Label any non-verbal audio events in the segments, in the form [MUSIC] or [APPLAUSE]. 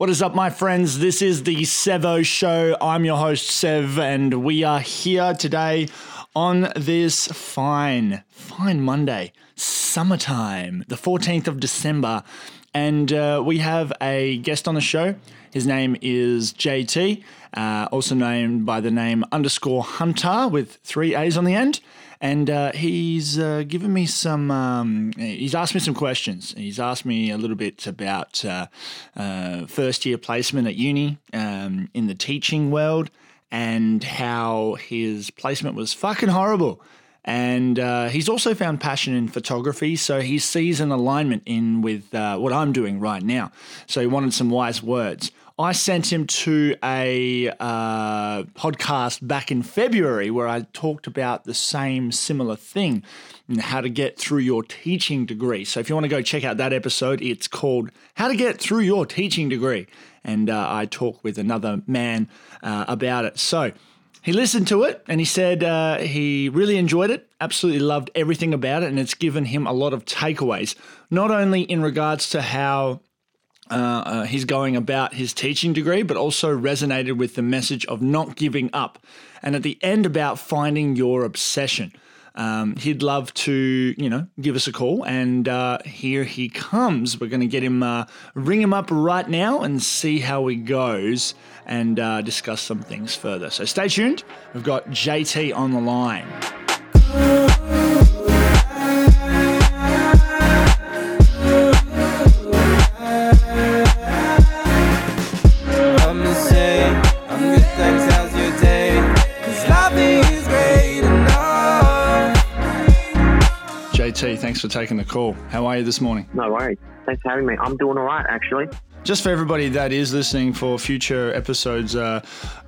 What is up, my friends? This is the Sevo Show. I'm your host, Sev, and we are here today on this fine, fine Monday, summertime, the 14th of December. And uh, we have a guest on the show. His name is JT, uh, also named by the name underscore Hunter with three A's on the end and uh, he's uh, given me some. Um, he's asked me some questions. He's asked me a little bit about uh, uh first year placement at uni um, in the teaching world and how his placement was fucking horrible. And uh, he's also found passion in photography, so he sees an alignment in with uh, what I'm doing right now. So he wanted some wise words. I sent him to a uh, podcast back in February where I talked about the same similar thing and how to get through your teaching degree. So if you want to go check out that episode, it's called How to Get Through Your Teaching Degree. And uh, I talk with another man uh, about it. So he listened to it and he said uh, he really enjoyed it, absolutely loved everything about it, and it's given him a lot of takeaways, not only in regards to how uh, uh, he's going about his teaching degree, but also resonated with the message of not giving up. And at the end, about finding your obsession. Um, he'd love to, you know, give us a call. And uh, here he comes. We're going to get him, uh, ring him up right now and see how he goes and uh, discuss some things further. So stay tuned. We've got JT on the line. JT, thanks for taking the call. How are you this morning? No worries. Thanks for having me. I'm doing all right, actually. Just for everybody that is listening for future episodes, uh,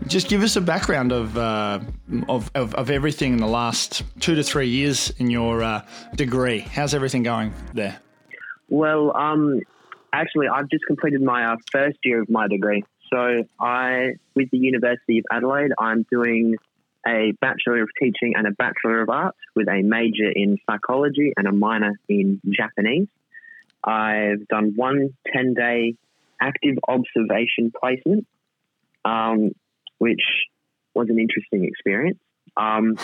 just give us a background of, uh, of, of, of, everything in the last two to three years in your uh, degree. How's everything going there? Well, um, actually, I've just completed my uh, first year of my degree. So I, with the University of Adelaide, I'm doing a Bachelor of Teaching and a Bachelor of Arts with a major in psychology and a minor in Japanese. I've done one 10 day active observation placement, um, which was an interesting experience. Um,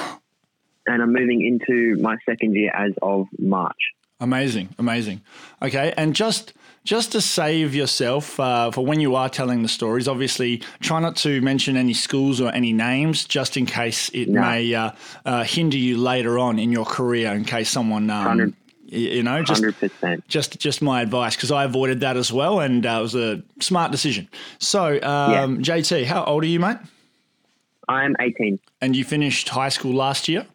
and I'm moving into my second year as of March. Amazing, amazing. Okay, and just just to save yourself uh, for when you are telling the stories, obviously try not to mention any schools or any names, just in case it no. may uh, uh, hinder you later on in your career. In case someone. Um, you know, just 100%. just just my advice because I avoided that as well, and uh, it was a smart decision. So, um, yeah. JT, how old are you, mate? I'm 18. And you finished high school last year.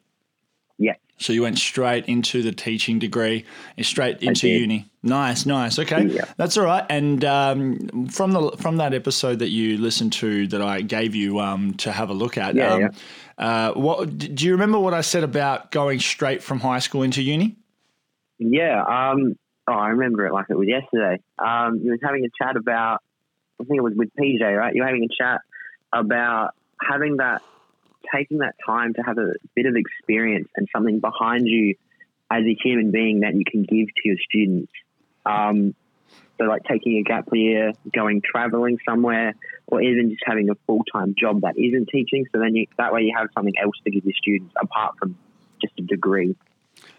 So you went straight into the teaching degree, straight into uni. Nice, nice. Okay, yeah. that's all right. And um, from the from that episode that you listened to, that I gave you um, to have a look at, yeah, um, yeah. Uh, what do you remember? What I said about going straight from high school into uni? Yeah. Um, oh, I remember it like it was yesterday. Um, you was having a chat about. I think it was with PJ, right? You were having a chat about having that taking that time to have a bit of experience and something behind you as a human being that you can give to your students. Um, so, like taking a gap year, going traveling somewhere, or even just having a full time job that isn't teaching. So then you, that way you have something else to give your students apart from just a degree.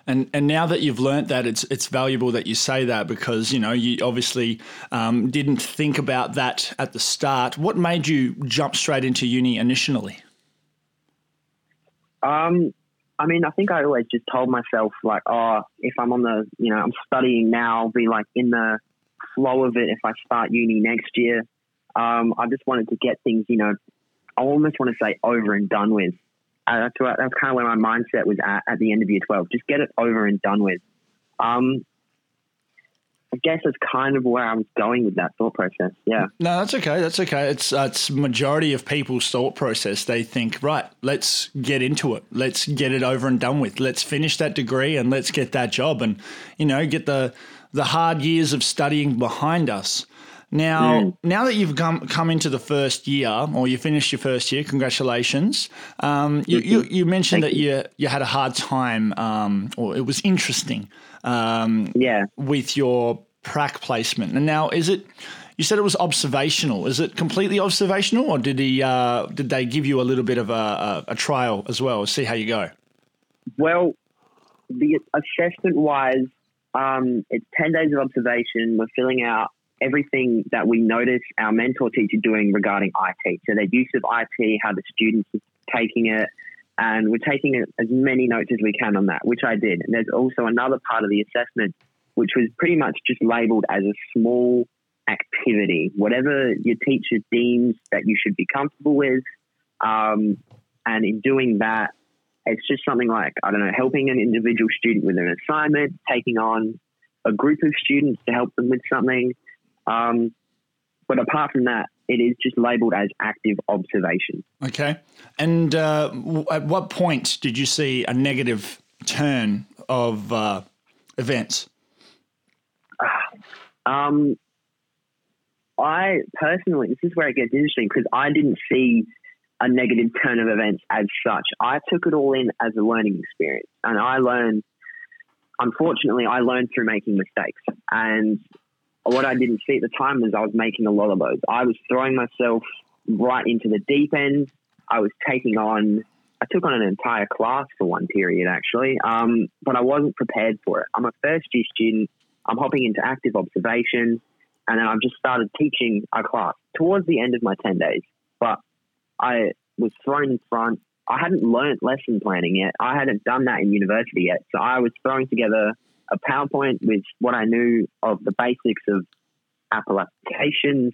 And and now that you've learnt that, it's it's valuable that you say that because you know you obviously um, didn't think about that at the start. What made you jump straight into uni initially? Um, I mean, I think I always just told myself like, oh, if I'm on the, you know, I'm studying now, I'll be like in the flow of it if I start uni next year. Um, I just wanted to get things, you know, I almost want to say over and done with. Uh, that's, what, that's kind of where my mindset was at at the end of year 12. Just get it over and done with. Um, I guess that's kind of where I was going with that thought process. Yeah. No, that's okay. That's okay. It's uh, it's majority of people's thought process. They think, right, let's get into it. Let's get it over and done with. Let's finish that degree and let's get that job and you know get the the hard years of studying behind us. Now, mm. now that you've come come into the first year, or you finished your first year, congratulations. Um, you, you, you, mentioned Thank that you. you you had a hard time, um, or it was interesting. Um, yeah. With your prac placement, and now is it? You said it was observational. Is it completely observational, or did he uh, did they give you a little bit of a, a, a trial as well, see how you go? Well, the assessment wise, um, it's 10 days of observation. We're filling out everything that we notice our mentor teacher doing regarding IT. So their use of IT, how the students are taking it, and we're taking as many notes as we can on that, which I did. And there's also another part of the assessment, which was pretty much just labeled as a small activity, whatever your teacher deems that you should be comfortable with. Um, and in doing that, it's just something like, I don't know, helping an individual student with an assignment, taking on a group of students to help them with something. Um, but apart from that, it is just labeled as active observation. Okay. And uh, at what point did you see a negative turn of uh, events? [SIGHS] Um, I personally, this is where it gets interesting because I didn't see a negative turn of events as such. I took it all in as a learning experience, and I learned. Unfortunately, I learned through making mistakes, and what I didn't see at the time was I was making a lot of those. I was throwing myself right into the deep end. I was taking on. I took on an entire class for one period actually, um, but I wasn't prepared for it. I'm a first year student. I'm hopping into active observation, and then I've just started teaching a class towards the end of my ten days. But I was thrown in front. I hadn't learned lesson planning yet. I hadn't done that in university yet. So I was throwing together a PowerPoint with what I knew of the basics of Apple applications.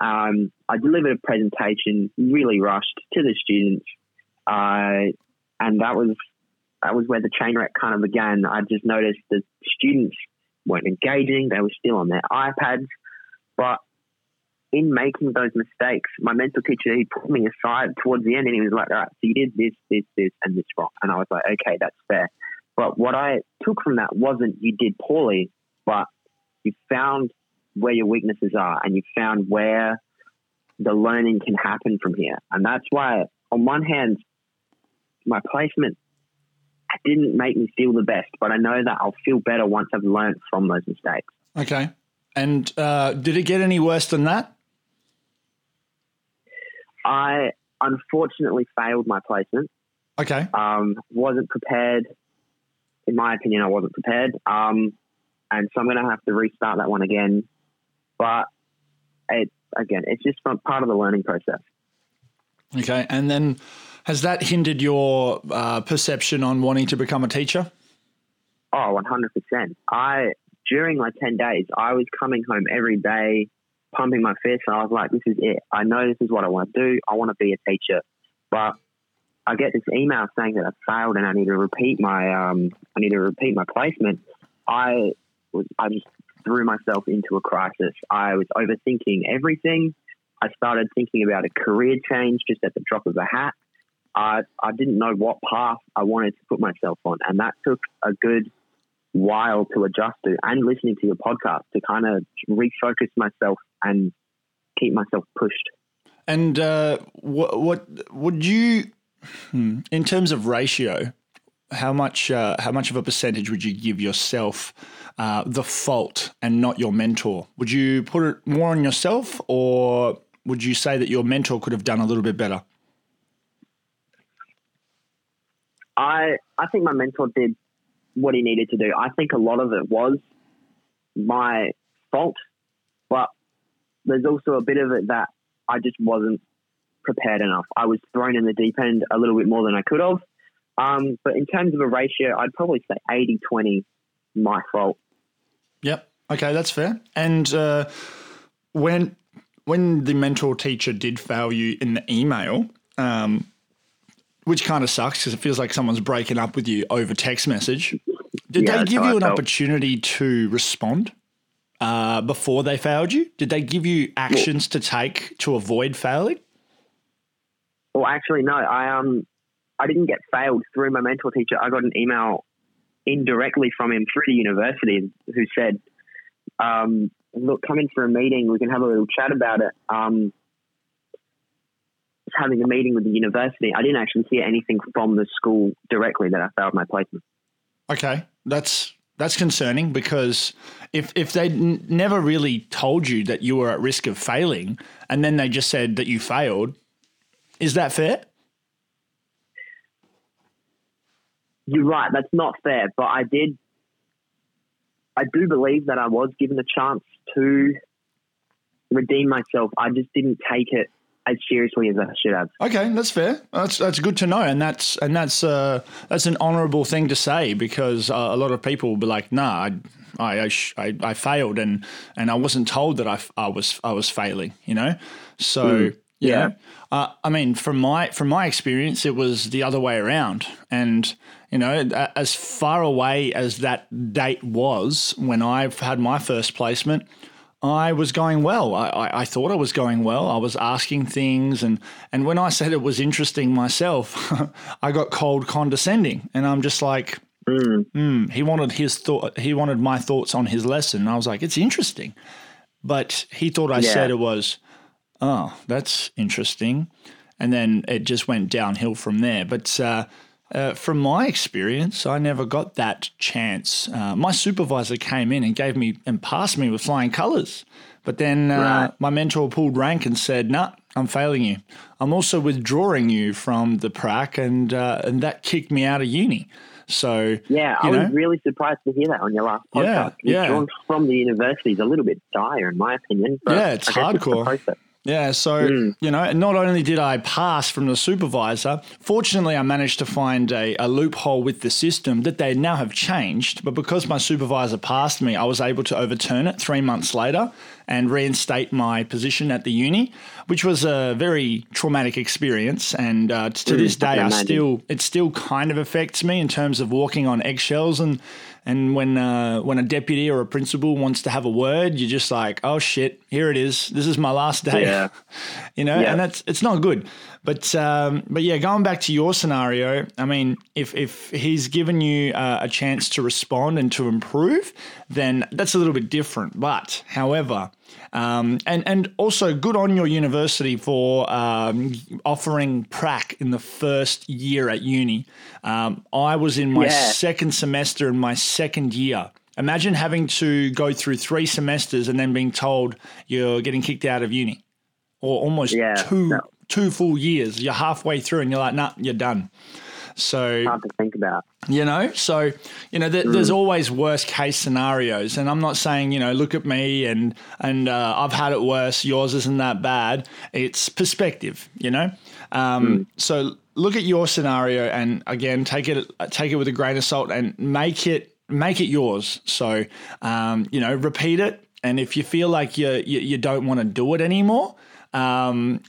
Um, I delivered a presentation, really rushed to the students, uh, and that was that was where the train wreck kind of began. I just noticed that students weren't engaging; they were still on their iPads. But in making those mistakes, my mentor teacher he put me aside towards the end, and he was like, "All right, so you did this, this, this, and this wrong," and I was like, "Okay, that's fair." But what I took from that wasn't you did poorly, but you found where your weaknesses are, and you found where the learning can happen from here. And that's why, on one hand, my placement didn't make me feel the best, but I know that I'll feel better once I've learned from those mistakes. Okay. And uh, did it get any worse than that? I unfortunately failed my placement. Okay. Um, wasn't prepared. In my opinion, I wasn't prepared. Um, and so I'm going to have to restart that one again. But it, again, it's just part of the learning process. Okay. And then has that hindered your uh, perception on wanting to become a teacher? Oh, 100%. I, during my 10 days, I was coming home every day pumping my fist. And I was like, this is it. I know this is what I want to do. I want to be a teacher. But I get this email saying that I failed and I need to repeat my um, I need to repeat my placement. I was I just threw myself into a crisis. I was overthinking everything. I started thinking about a career change just at the drop of a hat. I I didn't know what path I wanted to put myself on, and that took a good while to adjust to. And listening to your podcast to kind of refocus myself and keep myself pushed. And uh, what, what would you, hmm, in terms of ratio, how much uh, how much of a percentage would you give yourself uh, the fault and not your mentor? Would you put it more on yourself, or would you say that your mentor could have done a little bit better? I I think my mentor did what he needed to do. I think a lot of it was my fault, but there's also a bit of it that I just wasn't prepared enough. I was thrown in the deep end a little bit more than I could have. Um, but in terms of a ratio, I'd probably say 80 20, my fault. Yep. Okay, that's fair. And uh, when when the mentor teacher did fail you in the email, um, which kind of sucks because it feels like someone's breaking up with you over text message. Did yeah, they give you an opportunity to respond uh, before they failed you? Did they give you actions well, to take to avoid failing? Well, actually, no. I um, I didn't get failed through my mentor teacher. I got an email indirectly from him through the university who said, um, "Look, come in for a meeting. We can have a little chat about it." Um, having a meeting with the university. I didn't actually hear anything from the school directly that I failed my placement. Okay, that's that's concerning because if if they n- never really told you that you were at risk of failing, and then they just said that you failed, is that fair? You're right. That's not fair. But I did. I do believe that I was given a chance to redeem myself. I just didn't take it as seriously as I should have. Okay, that's fair. That's that's good to know, and that's and that's uh, that's an honourable thing to say because uh, a lot of people will be like, "Nah, I I, I, I failed, and and I wasn't told that I, I was I was failing," you know. So mm, yeah, uh, I mean, from my from my experience, it was the other way around, and you know, as far away as that date was when I had my first placement I was going well. I, I, I, thought I was going well. I was asking things, and and when I said it was interesting myself, [LAUGHS] I got cold condescending, and I'm just like, mm. Mm, he wanted his thought. He wanted my thoughts on his lesson. And I was like, it's interesting, but he thought I yeah. said it was, oh, that's interesting, and then it just went downhill from there. But uh, uh, from my experience, I never got that chance. Uh, my supervisor came in and gave me and passed me with flying colours. But then uh, right. my mentor pulled rank and said, "Nah, I'm failing you. I'm also withdrawing you from the prac, and uh, and that kicked me out of uni." So yeah, I know, was really surprised to hear that on your last podcast. Yeah, yeah. from the university is a little bit dire, in my opinion. yeah, it's hardcore. Yeah, so mm. you know, not only did I pass from the supervisor, fortunately, I managed to find a, a, loophole with the system that they now have changed. But because my supervisor passed me, I was able to overturn it three months later and reinstate my position at the uni, which was a very traumatic experience. And uh, to mm, this day, I, I still it still kind of affects me in terms of walking on eggshells and and when uh, when a deputy or a principal wants to have a word, you're just like, oh shit, here it is. This is my last day. Yeah. [LAUGHS] you know, yeah. and that's it's not good. But um, but yeah, going back to your scenario, I mean, if if he's given you uh, a chance to respond and to improve, then that's a little bit different. But however, um, and and also good on your university for um, offering prac in the first year at uni. Um, I was in my yeah. second semester in my second year. Imagine having to go through three semesters and then being told you're getting kicked out of uni, or almost yeah, two no two full years. You're halfway through and you're like, nah, you're done. So hard to think about. You know, so you know, th- mm. there's always worst case scenarios, and I'm not saying you know, look at me and and uh, I've had it worse. Yours isn't that bad. It's perspective, you know. Um, mm. So look at your scenario, and again, take it take it with a grain of salt, and make it make it yours. So um, you know, repeat it, and if you feel like you you, you don't want to do it anymore, um,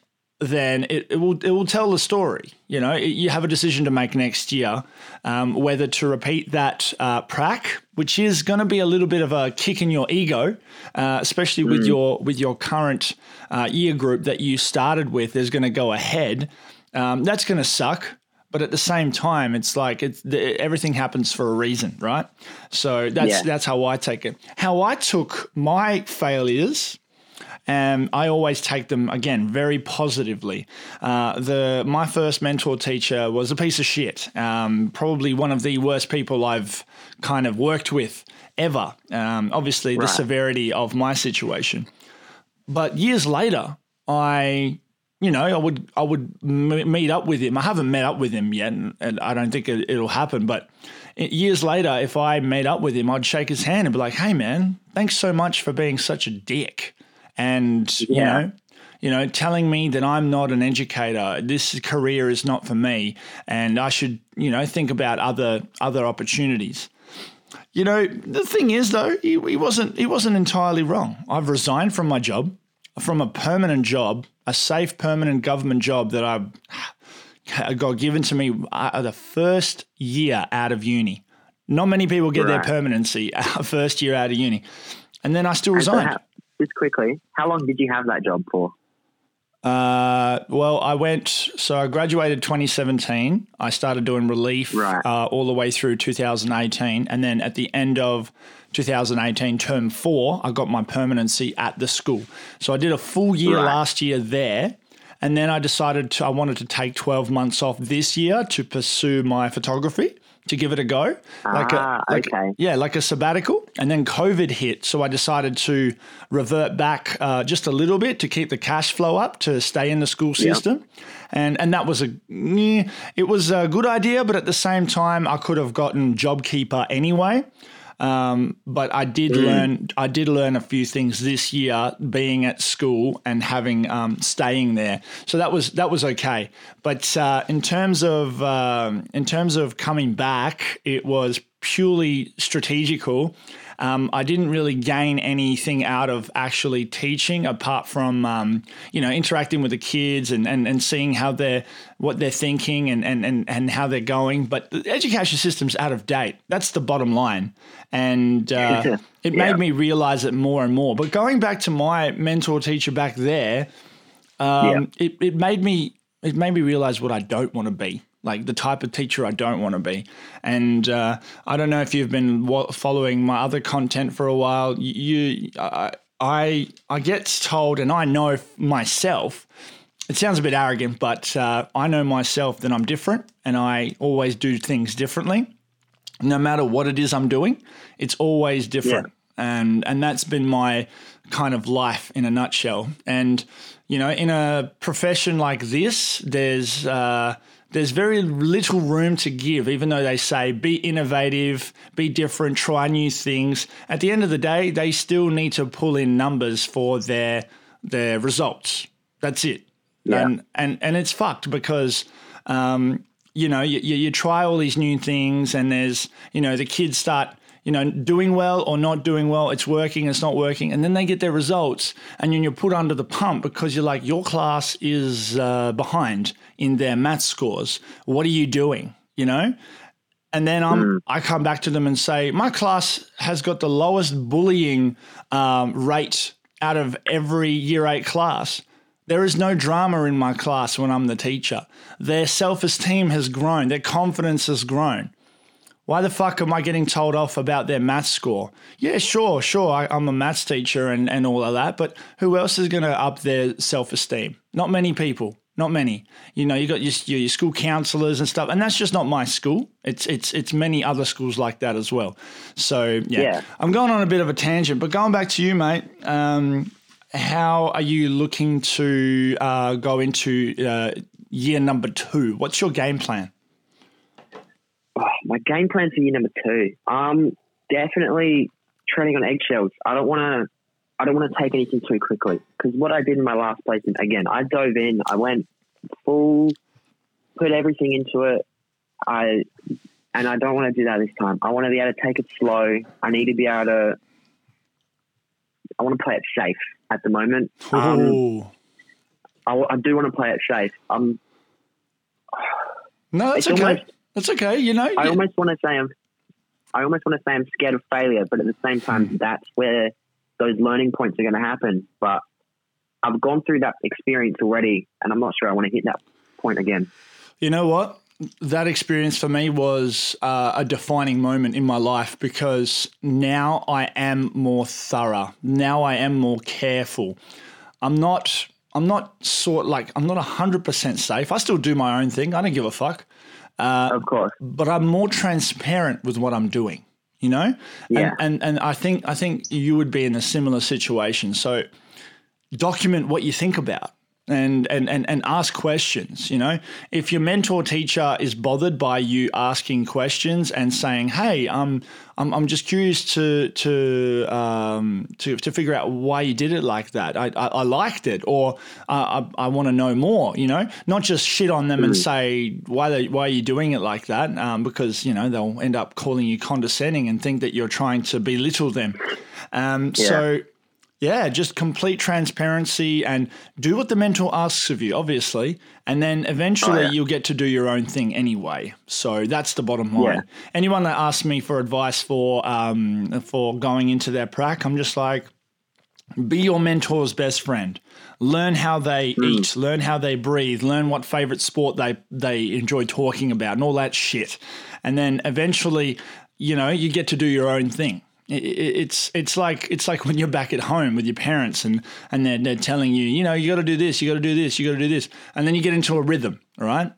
then it, it, will it will tell the story. You know, it, you have a decision to make next year um, whether to repeat that uh, prac, which is going to be a little bit of a kick in your ego, uh, especially mm. with your with your current uh, year group that you started with is going to go ahead. Um, that's going to suck. But at the same time, it's like it's the, everything happens for a reason, right? So that's yeah. that's how I take it. How I took my failures and I always take them again very positively. Uh, the my first mentor teacher was a piece of shit, um, probably one of the worst people I've kind of worked with ever. Um, obviously, right. the severity of my situation, but years later, I you know, I would I would meet up with him. I haven't met up with him yet, and, I don't think it, will happen. But years later, if I met up with him, I'd shake his hand and be like, "Hey, man, thanks so much for being such a dick." And yeah. you know you know, telling me that I'm not an educator, this career is not for me, and I should, you know, think about other other opportunities. You know, the thing is though, he, he wasn't he wasn't entirely wrong. I've resigned from my job, from a permanent job, a safe permanent government job that I [SIGHS] got given to me uh, the first year out of uni. Not many people get right. their permanency [LAUGHS] first year out of uni, and then I still resigned just quickly, how long did you have that job for? Uh, well, I went, so I graduated 2017. I started doing relief right. uh, all the way through 2018. And then at the end of 2018, term four, I got my permanency at the school. So I did a full year right. last year there. And then I decided to, I wanted to take 12 months off this year to pursue my photography to give it a go. Like ah, a, like, okay. Yeah, like a sabbatical. And then COVID hit. So I decided to revert back uh, just a little bit to keep the cash flow up to stay in the school system. Yep. And, and that was a it was a good idea, but at the same time, I could have gotten JobKeeper anyway. Um, but I did mm. learn I did learn a few things this year being at school and having um, staying there. So that was that was okay. But uh, in terms of um, in terms of coming back, it was purely strategical um, I didn't really gain anything out of actually teaching apart from um, you know interacting with the kids and, and, and seeing how they're what they're thinking and, and, and, and how they're going. But the education system's out of date. That's the bottom line. And uh, it yeah. made me realize it more and more. But going back to my mentor teacher back there, um, yeah. it, it made me it made me realize what I don't want to be like the type of teacher I don't want to be. And uh, I don't know if you've been following my other content for a while. You, I, I, I get told, and I know myself. It sounds a bit arrogant, but uh, I know myself that I'm different, and I always do things differently. No matter what it is I'm doing, it's always different, yeah. and and that's been my kind of life in a nutshell. And you know, in a profession like this, there's uh, there's very little room to give, even though they say be innovative, be different, try new things. At the end of the day, they still need to pull in numbers for their their results. That's it. Yeah. And and and it's fucked because um, you know you, you try all these new things and there's you know the kids start you know, doing well or not doing well, it's working, it's not working, and then they get their results, and then you're put under the pump because you're like, your class is uh, behind in their math scores. What are you doing? You know, and then I'm, mm. I come back to them and say, my class has got the lowest bullying um, rate out of every year eight class. There is no drama in my class when I'm the teacher. Their self esteem has grown, their confidence has grown. Why the fuck am I getting told off about their maths score? Yeah, sure, sure, I, am a maths teacher and, and all of that, but who else is going to up their self esteem? Not many people. Not many. You know, you got your, your school counselors and stuff, and that's just not my school. It's it's it's many other schools like that as well. So yeah, yeah. I'm going on a bit of a tangent, but going back to you, mate. Um, how are you looking to uh, go into uh, year number two? What's your game plan? My game plan for year number two. Um, definitely treading on eggshells. I don't want to. I don't want to take anything too quickly because what I did in my last placement, again, I dove in. I went full, put everything into it. I and I don't want to do that this time. I want to be able to take it slow. I need to be able to. I want to play it safe at the moment. Um, I, I, do want to play it safe. Um, no, that's okay. Almost, that's okay. You know, I almost want to say I'm. I almost want to say I'm scared of failure, but at the same time, hmm. that's where those learning points are going to happen. But I've gone through that experience already, and I'm not sure I want to hit that point again. You know what? That experience for me was uh, a defining moment in my life because now I am more thorough. Now I am more careful. I'm not. I'm not sort like I'm not hundred percent safe. I still do my own thing. I don't give a fuck. Uh, of course. But I'm more transparent with what I'm doing. You know, yeah. and, and and I think I think you would be in a similar situation. So document what you think about and, and, and, and ask questions. You know, if your mentor teacher is bothered by you asking questions and saying, "Hey, um, I'm, I'm just curious to to um, to to figure out why you did it like that. I, I, I liked it, or uh, I, I want to know more." You know, not just shit on them mm. and say why they, why are you doing it like that, um, because you know they'll end up calling you condescending and think that you're trying to belittle them. Um, yeah. So yeah, just complete transparency and do what the mentor asks of you, obviously. And then eventually oh, yeah. you'll get to do your own thing anyway. So that's the bottom line. Yeah. Anyone that asks me for advice for um, for going into their prac, I'm just like, be your mentor's best friend. Learn how they mm. eat, learn how they breathe, learn what favorite sport they they enjoy talking about, and all that shit. And then eventually, you know, you get to do your own thing it's it's like it's like when you're back at home with your parents and and they're, they're telling you you know you got to do this you got to do this you got to do this and then you get into a rhythm right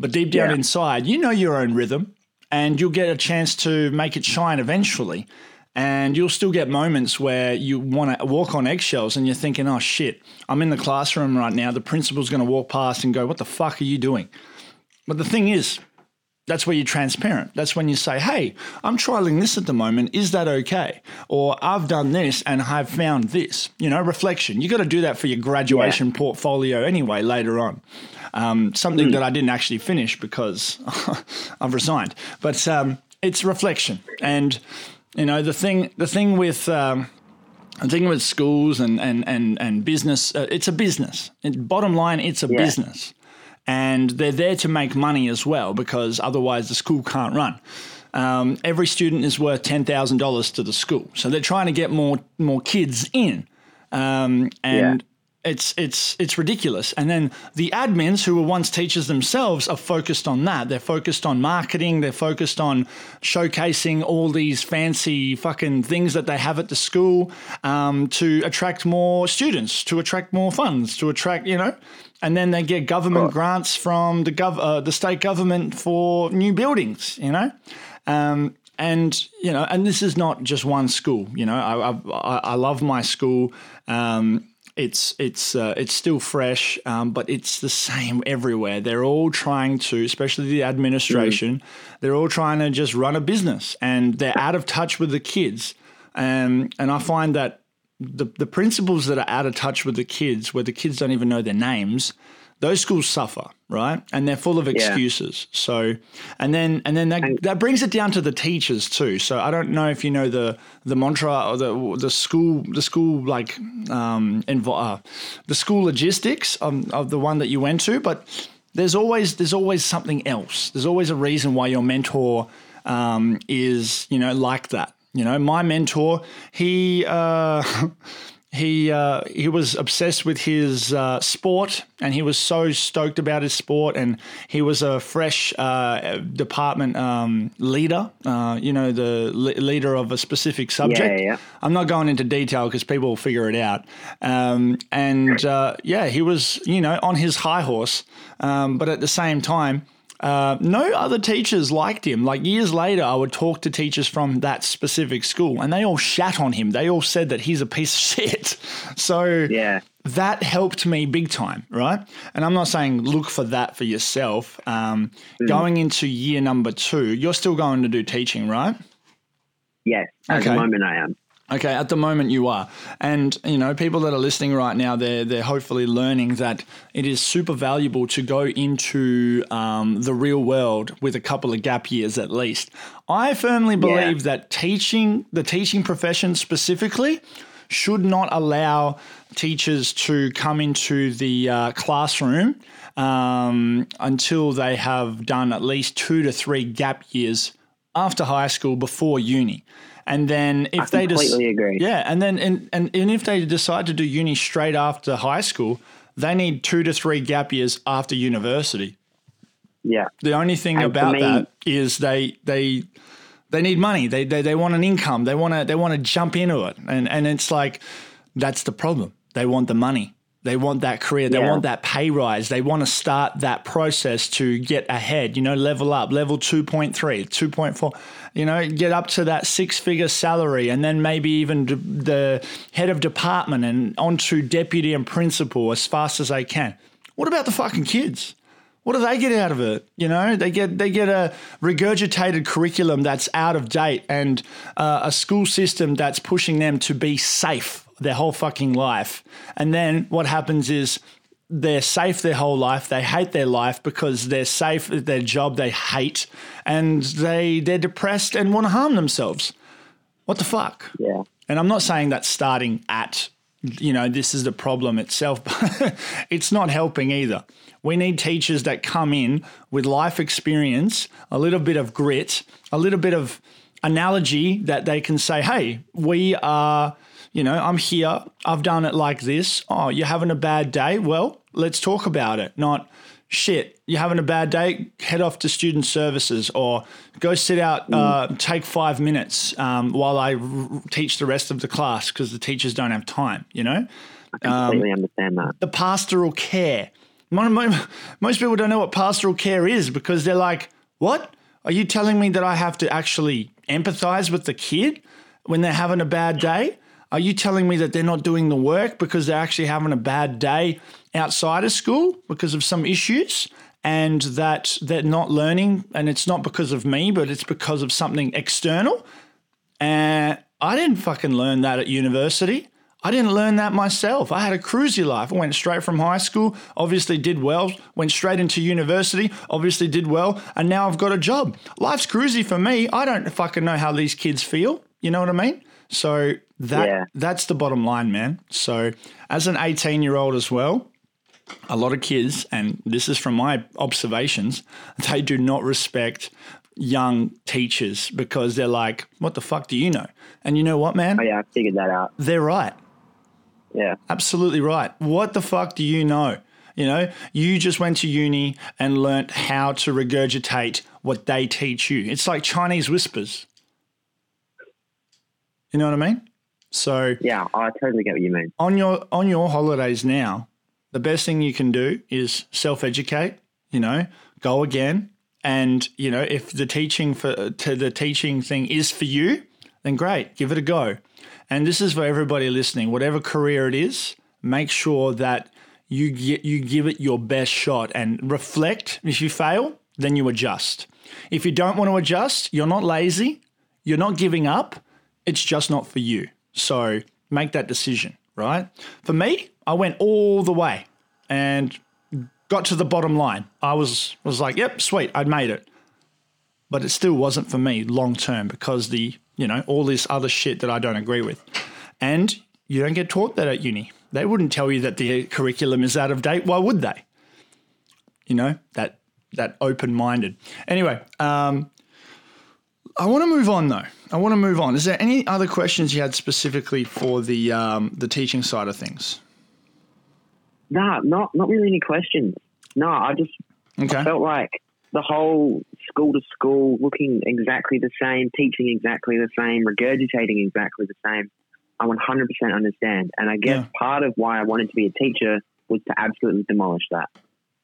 but deep down yeah. inside you know your own rhythm and you'll get a chance to make it shine eventually. And you'll still get moments where you want to walk on eggshells and you're thinking, oh shit, I'm in the classroom right now. The principal's going to walk past and go, what the fuck are you doing? But the thing is, that's where you're transparent. That's when you say, hey, I'm trialing this at the moment. Is that okay? Or I've done this and I've found this. You know, reflection. You got to do that for your graduation yeah. portfolio anyway later on. Um, something mm. that I didn't actually finish because [LAUGHS] I've resigned. But um, it's reflection. And, you know, the thing, the thing with. Um, the thing with schools and, and, and, and business, uh, it's a business. It, bottom line, it's a yeah. business and they're there to make money as well because otherwise the school can't run. Um, every student is worth ten thousand dollars to the school, so they're trying to get more more kids in, um, and. It's it's it's ridiculous. And then the admins who were once teachers themselves are focused on that. They're focused on marketing. They're focused on showcasing all these fancy fucking things that they have at the school um, to attract more students, to attract more funds, to attract you know and then they get government grants from the gov- uh, the state government for new buildings. You know. Um, and you know, and this is not just one school. You know, I I, I love my school. Um, it's it's uh, it's still fresh, um, but it's the same everywhere. They're all trying to, especially the administration, mm. they're all trying to just run a business, and they're out of touch with the kids. Um, and I find that the, the principals that are out of touch with the kids, where the kids don't even know their names, those schools suffer, right? And they're full of excuses. Yeah. So, and then and then that, that brings it down to the teachers too. So I don't know if you know the the mantra or the the school the school like um invo- uh, the school logistics of, of the one that you went to, but there's always there's always something else. There's always a reason why your mentor um, is you know like that. You know, my mentor, he uh, [LAUGHS] he uh, he was obsessed with his uh, sport, and he was so stoked about his sport. And he was a fresh uh, department um, leader. Uh, you know, the le- leader of a specific subject. Yeah, yeah. I'm not going into detail because people will figure it out. Um, and uh, yeah, he was you know on his high horse, um, but at the same time uh, no other teachers liked him. Like years later, I would talk to teachers from that specific school, and they all shat on him. They all said that he's a piece of [LAUGHS] shit. So yeah, that helped me big time, right? And I'm not saying look for that for yourself. Um, mm. Going into year number two, you're still going to do teaching, right? Yes, at okay. the moment I am. Okay, at the moment you are. And you know, people that are listening right now, they're they're hopefully learning that it is super valuable to go into um, the real world with a couple of gap years at least. I firmly believe yeah. that teaching the teaching profession specifically should not allow teachers to come into the uh, classroom um, until they have done at least two to three gap years after high school before uni. And then if they completely agree. Yeah, and then and, and, and if they decide to do uni straight after high school, they need two to three gap years after university. Yeah. The only thing and about me, that is they they they need money. They they, they want an income. They want to they want to jump into it. And and it's like that's the problem. They want the money. They want that career. They yeah. want that pay rise. They want to start that process to get ahead, you know, level up, level 2.3, 2.4 you know, get up to that six figure salary and then maybe even the head of department and onto deputy and principal as fast as they can. What about the fucking kids? What do they get out of it? You know, they get they get a regurgitated curriculum that's out of date and uh, a school system that's pushing them to be safe their whole fucking life. And then what happens is they're safe their whole life. They hate their life because they're safe at their job they hate, and they they're depressed and want to harm themselves. What the fuck? Yeah. And I'm not saying that starting at you know this is the problem itself, [LAUGHS] but it's not helping either. We need teachers that come in with life experience, a little bit of grit, a little bit of analogy that they can say, "Hey, we are." You know, I'm here, I've done it like this. Oh, you're having a bad day? Well, let's talk about it. Not, shit, you're having a bad day, head off to student services or go sit out, uh, take five minutes um, while I r- teach the rest of the class because the teachers don't have time, you know? I completely um, understand that. The pastoral care. Most people don't know what pastoral care is because they're like, what? Are you telling me that I have to actually empathize with the kid when they're having a bad day? Are you telling me that they're not doing the work because they're actually having a bad day outside of school because of some issues? And that they're not learning, and it's not because of me, but it's because of something external. And I didn't fucking learn that at university. I didn't learn that myself. I had a cruisy life. I went straight from high school, obviously did well, went straight into university, obviously did well, and now I've got a job. Life's cruisy for me. I don't fucking know how these kids feel. You know what I mean? So that Yeah. that's the bottom line, man. So as an 18 year old as well, a lot of kids, and this is from my observations, [LAUGHS] they do not respect young teachers because they're like, what the fuck do you know? And you know what, man? Oh, yeah, I figured that out. They're right. Yeah. Absolutely right. What the fuck do you know? You know, you just went to uni and learnt how to regurgitate what they teach you. It's like Chinese whispers. You know what I mean? So Yeah, I totally get what you mean. on your on your holidays now, the best thing you can do is self-educate, you know, go again and, you know, if the teaching for to the teaching thing is for you, then great, give it a go. And this is for everybody listening, whatever career it is, make sure that you get, you give it your best shot and reflect. If you fail, then you adjust. If you don't want to adjust, you're not lazy, you're not giving up, it's just not for you. So make that decision, right? For me, I went all the way and got to the bottom line. I was was like, yep, sweet, I'd made it. But it still wasn't for me long term because the, you know, all this other shit that I don't agree with. And you don't get taught that at uni. They wouldn't tell you that the curriculum is out of date. Why would they? You know, that that open-minded. Anyway, um, I want to move on though. I want to move on. Is there any other questions you had specifically for the um, the teaching side of things? Nah, not not really any questions. No, I just Okay. felt like the whole school to school looking exactly the same, teaching exactly the same, regurgitating exactly the same. I 100% understand. And I guess Yeah. part of why I wanted to be a teacher was to absolutely demolish that.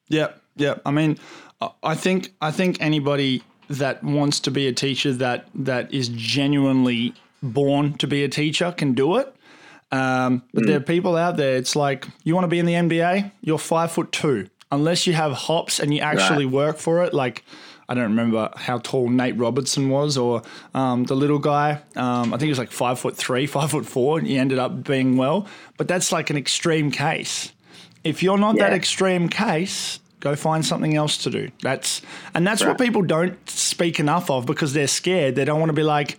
Yeah, yeah. I mean, I- I think I think anybody that wants to be a teacher that that is genuinely born to be a teacher can do it. Um, but there are people out there. It's like you want to be in the NBA. You're five foot two, unless you have hops and you actually work for it. Like I don't remember how tall Nate Robertson was, or um, the little guy. Um, I think he was like five foot three, [LAUGHS] five foot four, and he ended up being well. But that's like an extreme case if you're not that extreme case, go find something else to do. That's and that's what people don't speak enough of because they're scared. They don't want to be like,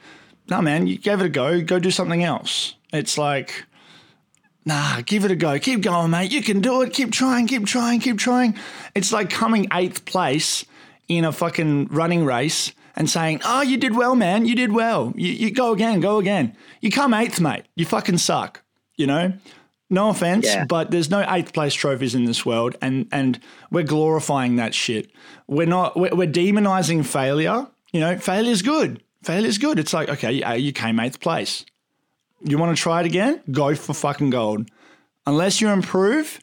"No, man, you gave it a go. Go do something else." It's like, "Nah, give it a go. Keep going, mate. You can do it. Keep trying. Keep trying. Keep trying." It's like coming eighth place in a fucking running race and saying, "Oh, you did well, man. You did well. You, you go again. Go again. You come eighth, mate. You fucking suck." You know. No offense, Yeah. but there's no eighth place trophies in this world, and and we're glorifying that shit. We're not. We're, we're demonizing failure. You know, failure's good. Failure's good. It's like okay, you came eighth place. You want to try it again? Go for fucking gold. Unless you improve,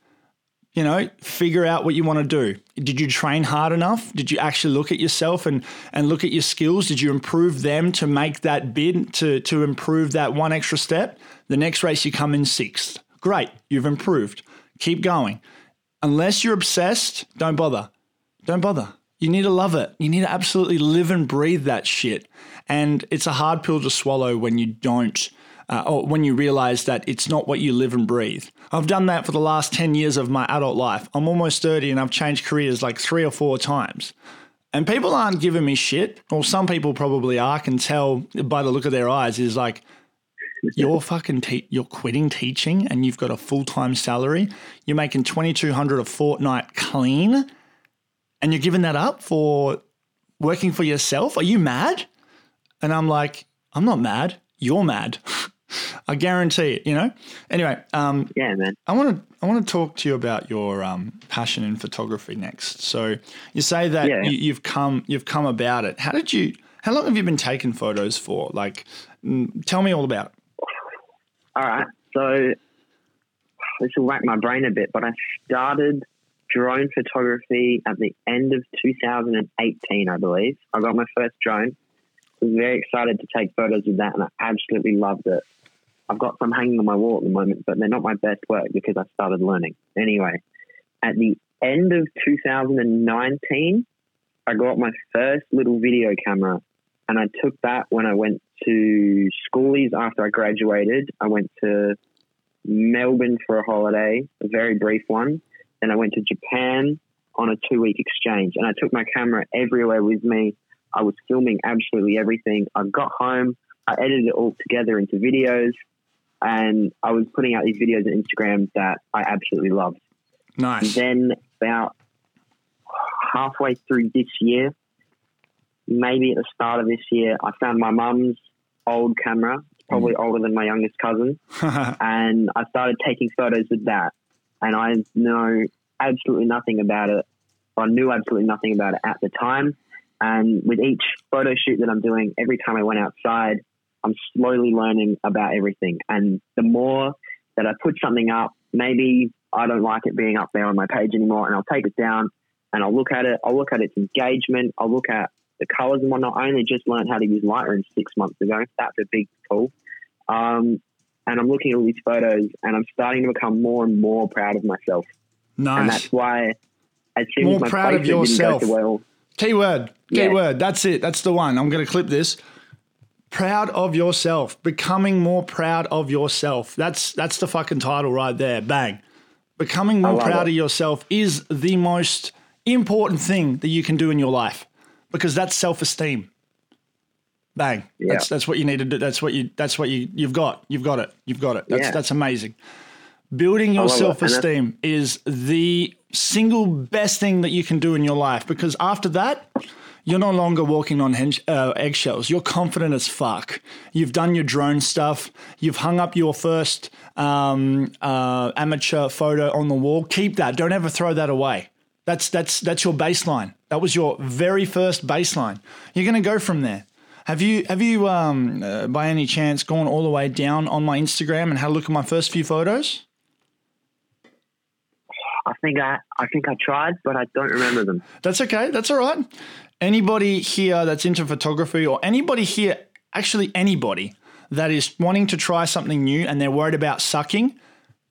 you know, figure out what you want to do. Did you train hard enough? Did you actually look at yourself and and look at your skills? Did you improve them to make that bid to to improve that one extra step? The next race you come in sixth. Great, you've improved. Keep going. Unless you're obsessed, don't bother. Don't bother. You need to love it. You need to absolutely live and breathe that shit. And it's a hard pill to swallow when you don't, uh, or when you realize that it's not what you live and breathe. I've done that for the last 10 years of my adult life. I'm almost 30 and I've changed careers like three or four times. And people aren't giving me shit, or some people probably are, can tell by the look of their eyes, is like, you're fucking te- you're quitting teaching and you've got a full-time salary you're making 2200 a fortnight clean and you're giving that up for working for yourself are you mad and i'm like i'm not mad you're mad [LAUGHS] i guarantee it you know anyway um, Yeah, man. I want to I want to talk to you about your um, passion in photography next. So you say that Yeah. you, you've come you've come about it. How did you? How long have you been taking photos for? Like, tell me all about. it. All right. So this will rack my brain a bit, but I started drone photography at the end of 2018, I believe. I got my first drone. I was very excited to take photos with that, and I absolutely loved it. I've got some hanging on my wall at the moment, but they're not my best work because I started learning. Anyway, at the end of 2019, I got my first little video camera, and I took that when I went to schoolies after I graduated. I went to Melbourne for a holiday, a very brief one. Then I went to Japan on a two week exchange, and I took my camera everywhere with me. I was filming absolutely everything. I got home, I edited it all together into videos, and I was putting out these videos on Instagram that I absolutely loved. Nice. Then about halfway through this year, maybe at the start of this year, I found my mum's old camera, probably Mm. older than my youngest cousin, [LAUGHS] and I started taking photos with that. And I know absolutely nothing about it. I knew absolutely nothing about it at the time. And with each photo shoot that I'm doing, every time I went outside, I'm slowly learning about everything. And the more that I put something up, maybe I don't like it being up there on my page anymore, and I'll take it down and I'll look at it. I'll look at its engagement. I'll look at the colors and whatnot. I only just learned how to use Lightroom six months ago. That's a big tool. Um, and I'm looking at all these photos, and I'm starting to become more and more proud of myself. Nice. And that's why, as soon More as my proud of didn't yourself. go well, Keyword. Yeah. Keyword. That's it. That's the one. I'm going to clip this. Proud of yourself. Becoming more proud of yourself. That's that's the fucking title right there. Bang. Becoming more proud it. of yourself is the most important thing that you can do in your life because that's self-esteem. Bang. Yeah. That's that's what you need to do. That's what you that's what you you've got. You've got it. You've got it. That's Yeah. that's amazing. Building your love it. And self esteem is the single best thing that you can do in your life because after that, you're no longer walking on uh, eggshells. You're confident as fuck. You've done your drone stuff. You've hung up your first um, uh, amateur photo on the wall. Keep that. Don't ever throw that away. That's that's that's your baseline. That was your very first baseline. You're going to go from there. Have you have you um, uh, by any chance gone all the way down on my Instagram and had a look at my first few photos? I think I, I think I tried, but I don't remember them. That's okay. That's all right. Anybody here that's into photography or anybody here, actually anybody that is wanting to try something new and they're worried about sucking,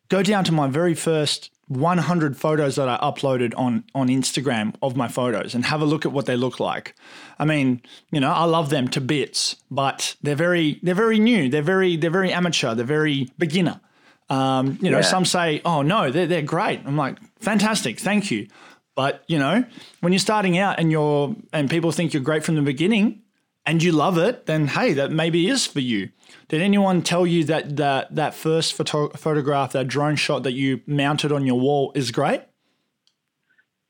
go down to my very first 100 photos that I uploaded on on Instagram of my photos and have a look at what they look like. I mean, you know, I love them to bits, but they're very they're very new. They're very they're very amateur. They're very beginner. Um, you know, Yeah. some say, "Oh no, they're they're great." I'm like, "Fantastic, thank you." But you know, when you're starting out and you're and people think you're great from the beginning and you love it, then hey, that maybe is for you. Did anyone tell you that that that first photo- photograph, that drone shot that you mounted on your wall is great?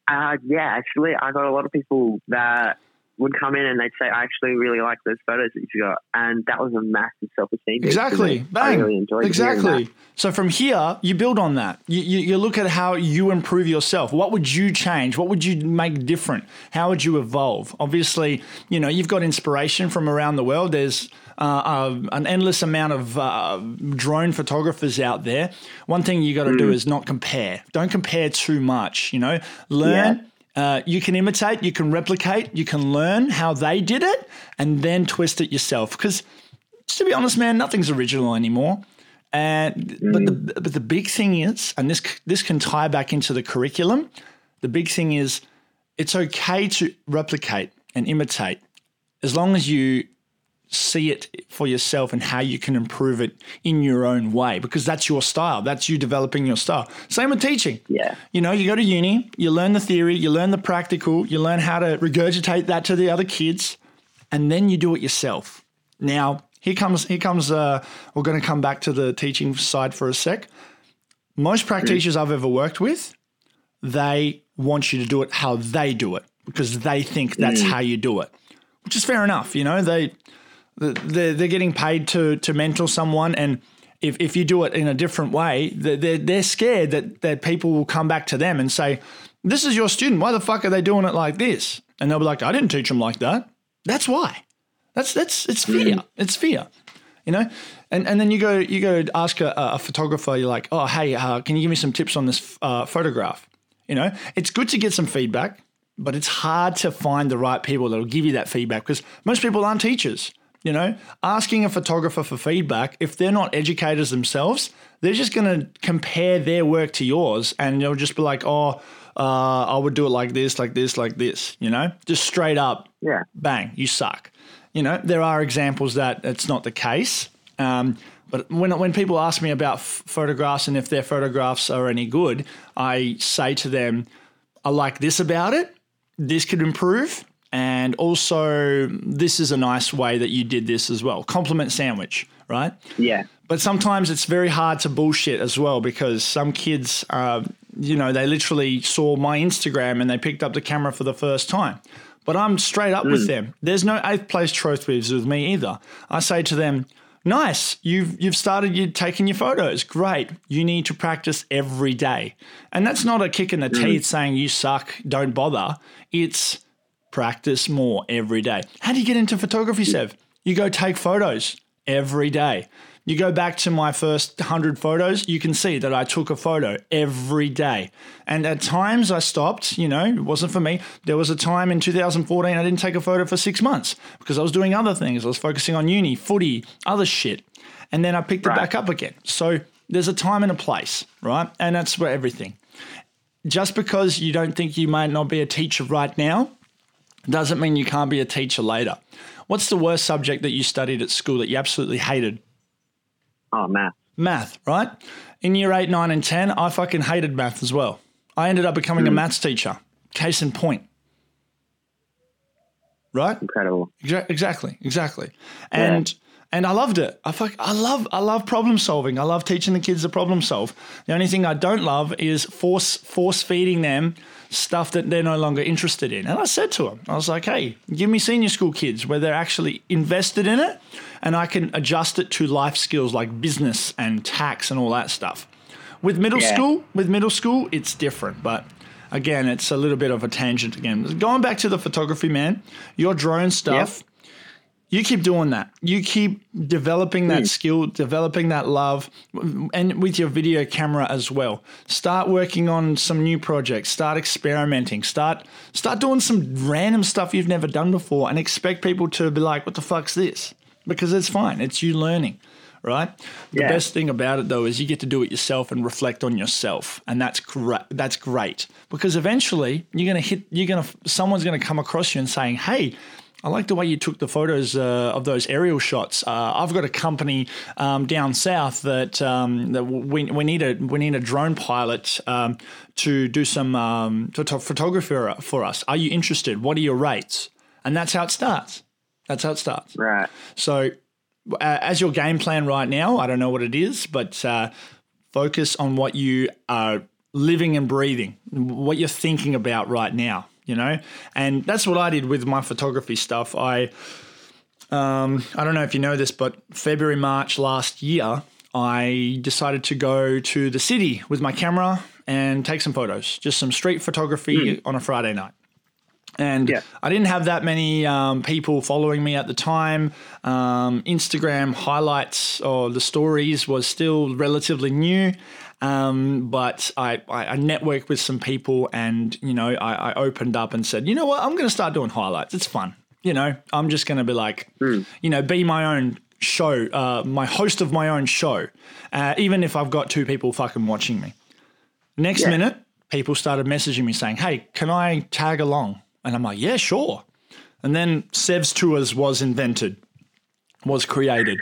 Uh, yeah, actually, I got a lot of people that would come in and they'd say, I actually really like those photos that you got. And that was a massive self esteem. Exactly. Bang. really exactly. So from here, you build on that. You, you, you look at how you improve yourself. What would you change? What would you make different? How would you evolve? Obviously, you know, you've got inspiration from around the world. There's uh, uh, an endless amount of uh, drone photographers out there. One thing you got to Mm. do is not compare. Don't compare too much. You know, learn. Uh, you can imitate, you can replicate, you can learn how they did it, and then twist it yourself. Because to be honest, man, nothing's original anymore. And but the but the big thing is, and this this can tie back into the curriculum. The big thing is, it's okay to replicate and imitate, as long as you see it for yourself and how you can improve it in your own way, because that's your style. That's you developing your style. Same with teaching. Yeah. You know, you go to uni, you learn the theory, you learn the practical, you learn how to regurgitate that to the other kids, and then you do it yourself. Now, here comes here comes uh we're going to come back to the teaching side for a sec. Most practitioners I've ever worked with, they want you to do it how they do it because they think that's how you do it. Which is fair enough, you know, they they're, they're getting paid to to mentor someone and if, if you do it in a different way, they're, they're, scared that, that people will come back to them and say, This is your student. Why the fuck are they doing it like this? And they'll be like, I didn't teach them like that. That's why. That's that's it's fear. It's fear. You know? And and then you go you go ask a, a photographer, you're like, oh hey, uh, can you give me some tips on this uh, photograph? You know, it's good to get some feedback, but it's hard to find the right people that'll give you that feedback because most people aren't teachers. You know, asking a photographer for feedback, if they're not educators themselves, they're just going to compare their work to yours and they'll just be like, oh, uh, I would do it like this, like this, like this, you know, just straight up, Yeah. bang, you suck. You know, there are examples that it's not the case. Um, but when, when people ask me about f- photographs and if their photographs are any good, I say to them, I like this about it. This could improve. And also, this is a nice way that you did this as well. Compliment sandwich, right? Yeah. But sometimes it's very hard to bullshit as well because some kids, uh, you know, they literally saw my Instagram and they picked up the camera for the first time. But I'm straight up with them. There's no eighth place trophies with me either. I say to them, "Nice, you've you've started you taking your photos. Great. You need to practice every day." And that's not a kick in the teeth saying you suck, don't bother. It's practice more every day. How do you get into photography, Sev? You go take photos every day. You go back to my first 100 photos, you can see that I took a photo every day. And at times I stopped, you know, it wasn't for me. There was a time in 2014 I didn't take a photo for six months because I was doing other things. I was focusing on uni, footy, other shit. And then I picked it back up again. So there's a time and a place, right? And that's for everything. Just because you don't think you might not be a teacher right now doesn't mean you can't be a teacher later. What's the worst subject that you studied at school that you absolutely hated? Oh, math. Math, right? In year 8, 9, and 10, I fucking hated math as well. I ended up becoming a hmm. maths teacher. Case in point. Right? Incredible. Exactly, exactly. And and I loved it. I fuck, I love I love problem solving. I love teaching the kids to problem solve. The only thing I don't love is force force feeding them stuff that they're no longer interested in. And I said to them, I was like, "Hey, give me senior school kids where they're actually invested in it and I can adjust it to life skills like business and tax and all that stuff." With middle Yeah. school, with middle school, it's different, but again, it's a little bit of a tangent again. Going back to the photography, man, your drone stuff, you keep doing that. You keep developing that mm. skill, developing that love, and with your video camera as well. Start working on some new projects. Start experimenting. Start start doing some random stuff you've never done before, and expect people to be like, "What the fuck's this?" Because it's fine. It's you learning, right? The Yeah. best thing about it though is you get to do it yourself and reflect on yourself, and that's great. That's great because eventually you're gonna hit. You're gonna someone's gonna come across you and saying, "Hey." I like the way you took the photos uh, of those aerial shots. Uh, I've got a company um, down south that um, that we, we need a we need a drone pilot um, to do some um, photo- photography for us. Are you interested? What are your rates? And that's how it starts. That's how it starts. Right. So, uh, as your game plan right now, I don't know what it is, but uh, focus on what you are living and breathing, what you're thinking about right now. You know, and that's what I did with my photography stuff. I, um, I don't know if you know this, but February, March last year, I decided to go to the city with my camera and take some photos, just some street photography on a Friday night. And Yeah. I didn't have that many um, people following me at the time. Um, Instagram highlights or the stories was still relatively new. Um, but I, I, I networked with some people and, you know, I, I opened up and said, you know what, I'm going to start doing highlights. It's fun. You know, I'm just going to be like, you know, be my own show, uh, my host of my own show, uh, even if I've got two people fucking watching me. Next Yeah. minute, people started messaging me saying, "Hey, can I tag along?" And I'm like, "Yeah, sure." And then Sev's Tours was invented, was created.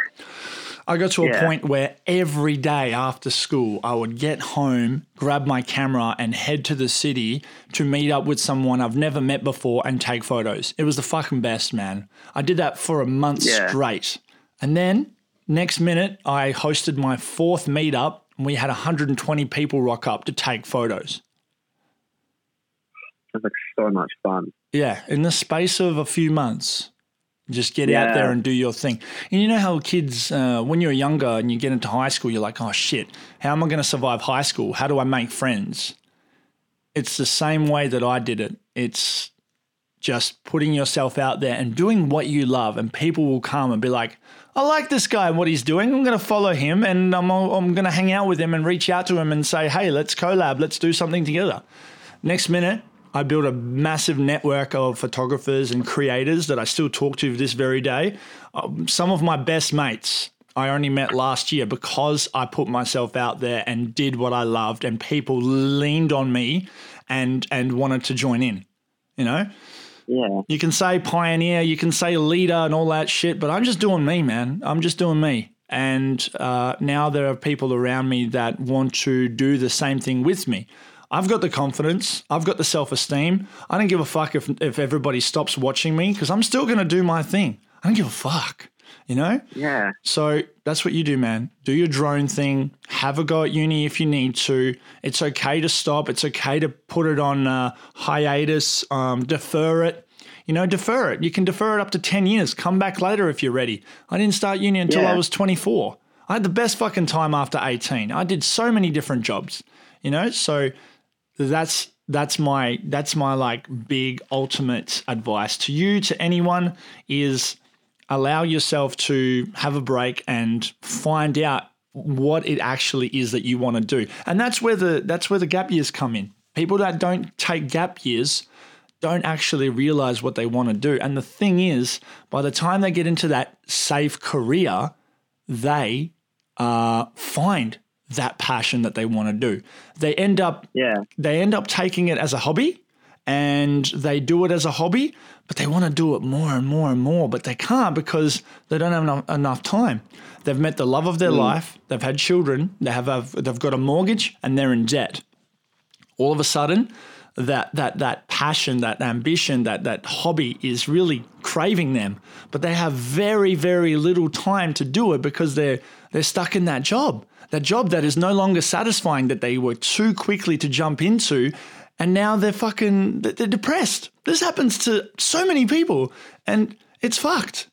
I got to a Yeah. point where every day after school, I would get home, grab my camera, and head to the city to meet up with someone I've never met before and take photos. It was the fucking best, man. I did that for a month Yeah. straight. And then next minute, I hosted my fourth meetup and we had 120 people rock up to take photos. Sounds like so much fun. Yeah, in the space of a few months, just get out there and do your thing. And you know how kids, uh, when you're younger and you get into high school, you're like, oh shit, how am I going to survive high school? How do I make friends? It's the same way that I did it. It's just putting yourself out there and doing what you love, and people will come and be like, I like this guy and what he's doing. I'm going to follow him and I'm, I'm going to hang out with him and reach out to him and say, hey, let's collab, let's do something together Next minute, I built a massive network of photographers and creators that I still talk to this very day. Um, some of my best mates I only met last year because I put myself out there and did what I loved, and people leaned on me and and wanted to join in. You know, Yeah. you can say pioneer, you can say leader, and all that shit, but I'm just doing me, man. I'm just doing me. And uh, now there are people around me that want to do the same thing with me. I've got the confidence. I've got the self esteem. I don't give a fuck if, if everybody stops watching me because I'm still going to do my thing. I don't give a fuck, you know? Yeah. So that's what you do, man. Do your drone thing. Have a go at uni if you need to. It's okay to stop. It's okay to put it on uh, hiatus, um, defer it. You know, defer it. You can defer it up to 10 years. Come back later if you're ready. I didn't start uni until Yeah. I was 24. I had the best fucking time after 18. I did so many different jobs, you know? So that's that's my that's my like big ultimate advice to you to anyone is allow yourself to have a break and find out what it actually is that you want to do. And that's where the that's where the gap years come in. People that don't take gap years don't actually realize what they want to do. And the thing is, by the time they get into that safe career, they uh, find that passion that they want to do. They end up Yeah. they end up taking it as a hobby and they do it as a hobby, but they want to do it more and more and more, but they can't because they don't have enough, enough time. They've met the love of their mm. life, they've had children, they have a, they've got a mortgage and they're in debt. All of a sudden, that that that passion, that ambition, that that hobby is really craving them, but they have very very little time to do it because they're they're stuck in that job, that job that is no longer satisfying that they were too quickly to jump into, and now they're fucking they're depressed. This happens to so many people, and it's fucked.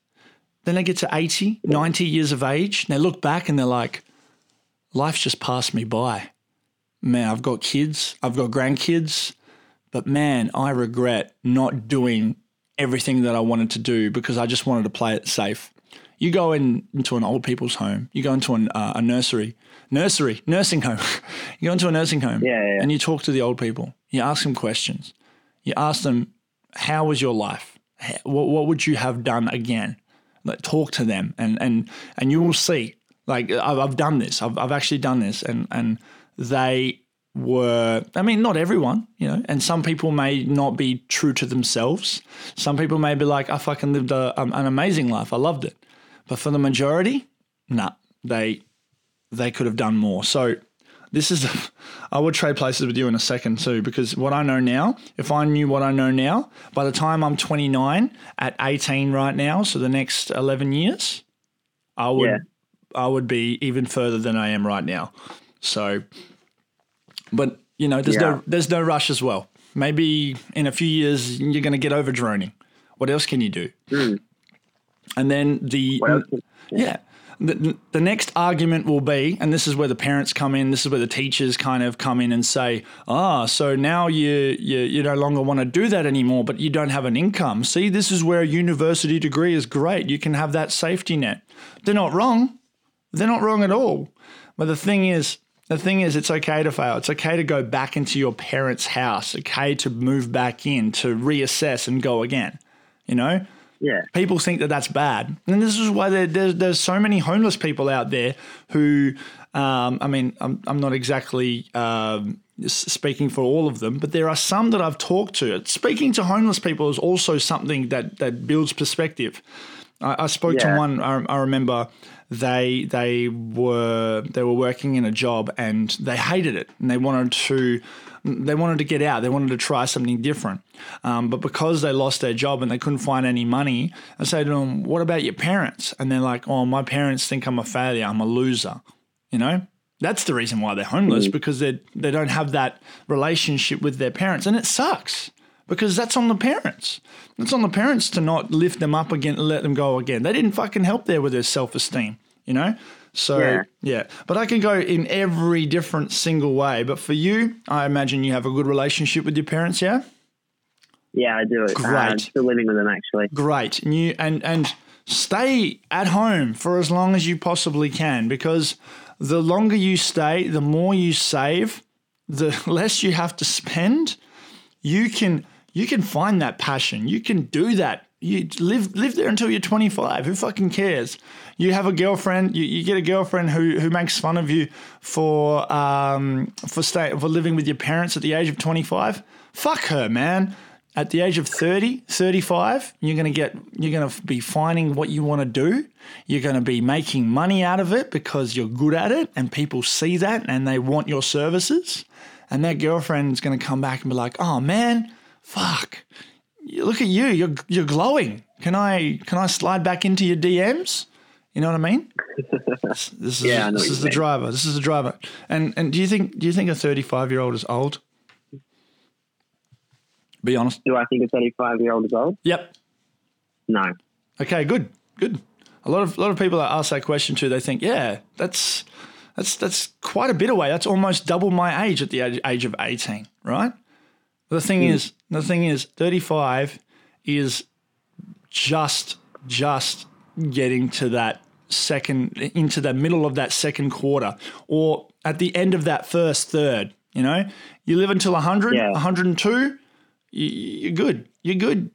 Then they get to 80, 90 years of age, and they look back and they're like, life's just passed me by man, I've got kids, I've got grandkids, but man, I regret not doing everything that I wanted to do because I just wanted to play it safe. You go in, into an old people's home, you go into an, uh, a nursery, nursery, nursing home. [LAUGHS] you go into a nursing home Yeah, yeah. and you talk to the old people. You ask them questions. You ask them, how was your life? What, what would you have done again? Like, talk to them and, and, and you will see like I've, I've done this. I've, I've actually done this and, and they were, I mean, not everyone, you know, and some people may not be true to themselves. Some people may be like, I fucking lived a, um, an amazing life. I loved it. But for the majority, nah, they, they could have done more. So this is, [LAUGHS] I would trade places with you in a second too, because what I know now, if I knew what I know now, by the time I'm 29 at 18 right now, so the next 11 years, I would, Yeah. I would be even further than I am right now. So, but you know, there's Yeah. no, there's no rush as well. Maybe in a few years you're going to get over droning. What else can you do? And then the else? yeah. The, next argument will be, and this is where the parents come in. This is where the teachers kind of come in and say, "Ah, so now you you, you no longer want to do that anymore, but you don't have an income. See, this is where a university degree is great. You can have that safety net." They're not wrong. They're not wrong at all. But the thing is, the thing is, it's okay to fail. It's okay to go back into your parents' house. Okay to move back in to reassess and go again. You know, Yeah. people think that that's bad. And this is why there, there's, there's so many homeless people out there who, um, I mean, I'm, I'm not exactly um, speaking for all of them, but there are some that I've talked to. Speaking to homeless people is also something that, that builds perspective. I, I spoke to one, I, I remember they they were they were working in a job and they hated it and they wanted to they wanted to get out. They wanted to try something different. Um, but because they lost their job and they couldn't find any money I say to them what about your parents? And they're like oh my parents think I'm a failure. I'm a loser. You know? That's the reason why they're homeless because they they don't have that relationship with their parents. And it sucks because that's on the parents. It's on the parents to not lift them up again and let them go again. They didn't fucking help there with their self esteem, you know? So, yeah. Yeah. But I can go in every different single way. But for you, I imagine you have a good relationship with your parents, yeah? Yeah, I do it. Uh, I'm Great. still living with them actually. Great. And you and and stay at home for as long as you possibly can because the longer you stay, the more you save, the [LAUGHS] less you have to spend, you can you can find that passion. You can do that. You live live there until you're 25. Who fucking cares? You have a girlfriend. You, you get a girlfriend who who makes fun of you for um for stay for living with your parents at the age of 25. Fuck her, man. At the age of 30, 35, you're going to get you're going to be finding what you want to do. You're going to be making money out of it because you're good at it and people see that and they want your services. And that girlfriend's going to come back and be like, "Oh man, fuck. Look at you. You're you're glowing. Can I can I slide back into your DMs?" You know what I mean? [LAUGHS] This is Yeah, this is the mean. driver. This is the driver. And and do you think do you think a 35 year old is old? Be honest. Do I think a 35 year old is old? Yep. No. Okay. Good. Good. A lot of a lot of people that ask that question too. They think, yeah, that's that's that's quite a bit away. That's almost double my age at the age, age of 18, right? The thing hmm. is, the thing is, 35 is just just getting to that second into the middle of that second quarter or at the end of that first third you know? You live until 100 Yeah. 102 you, you're good. You're good.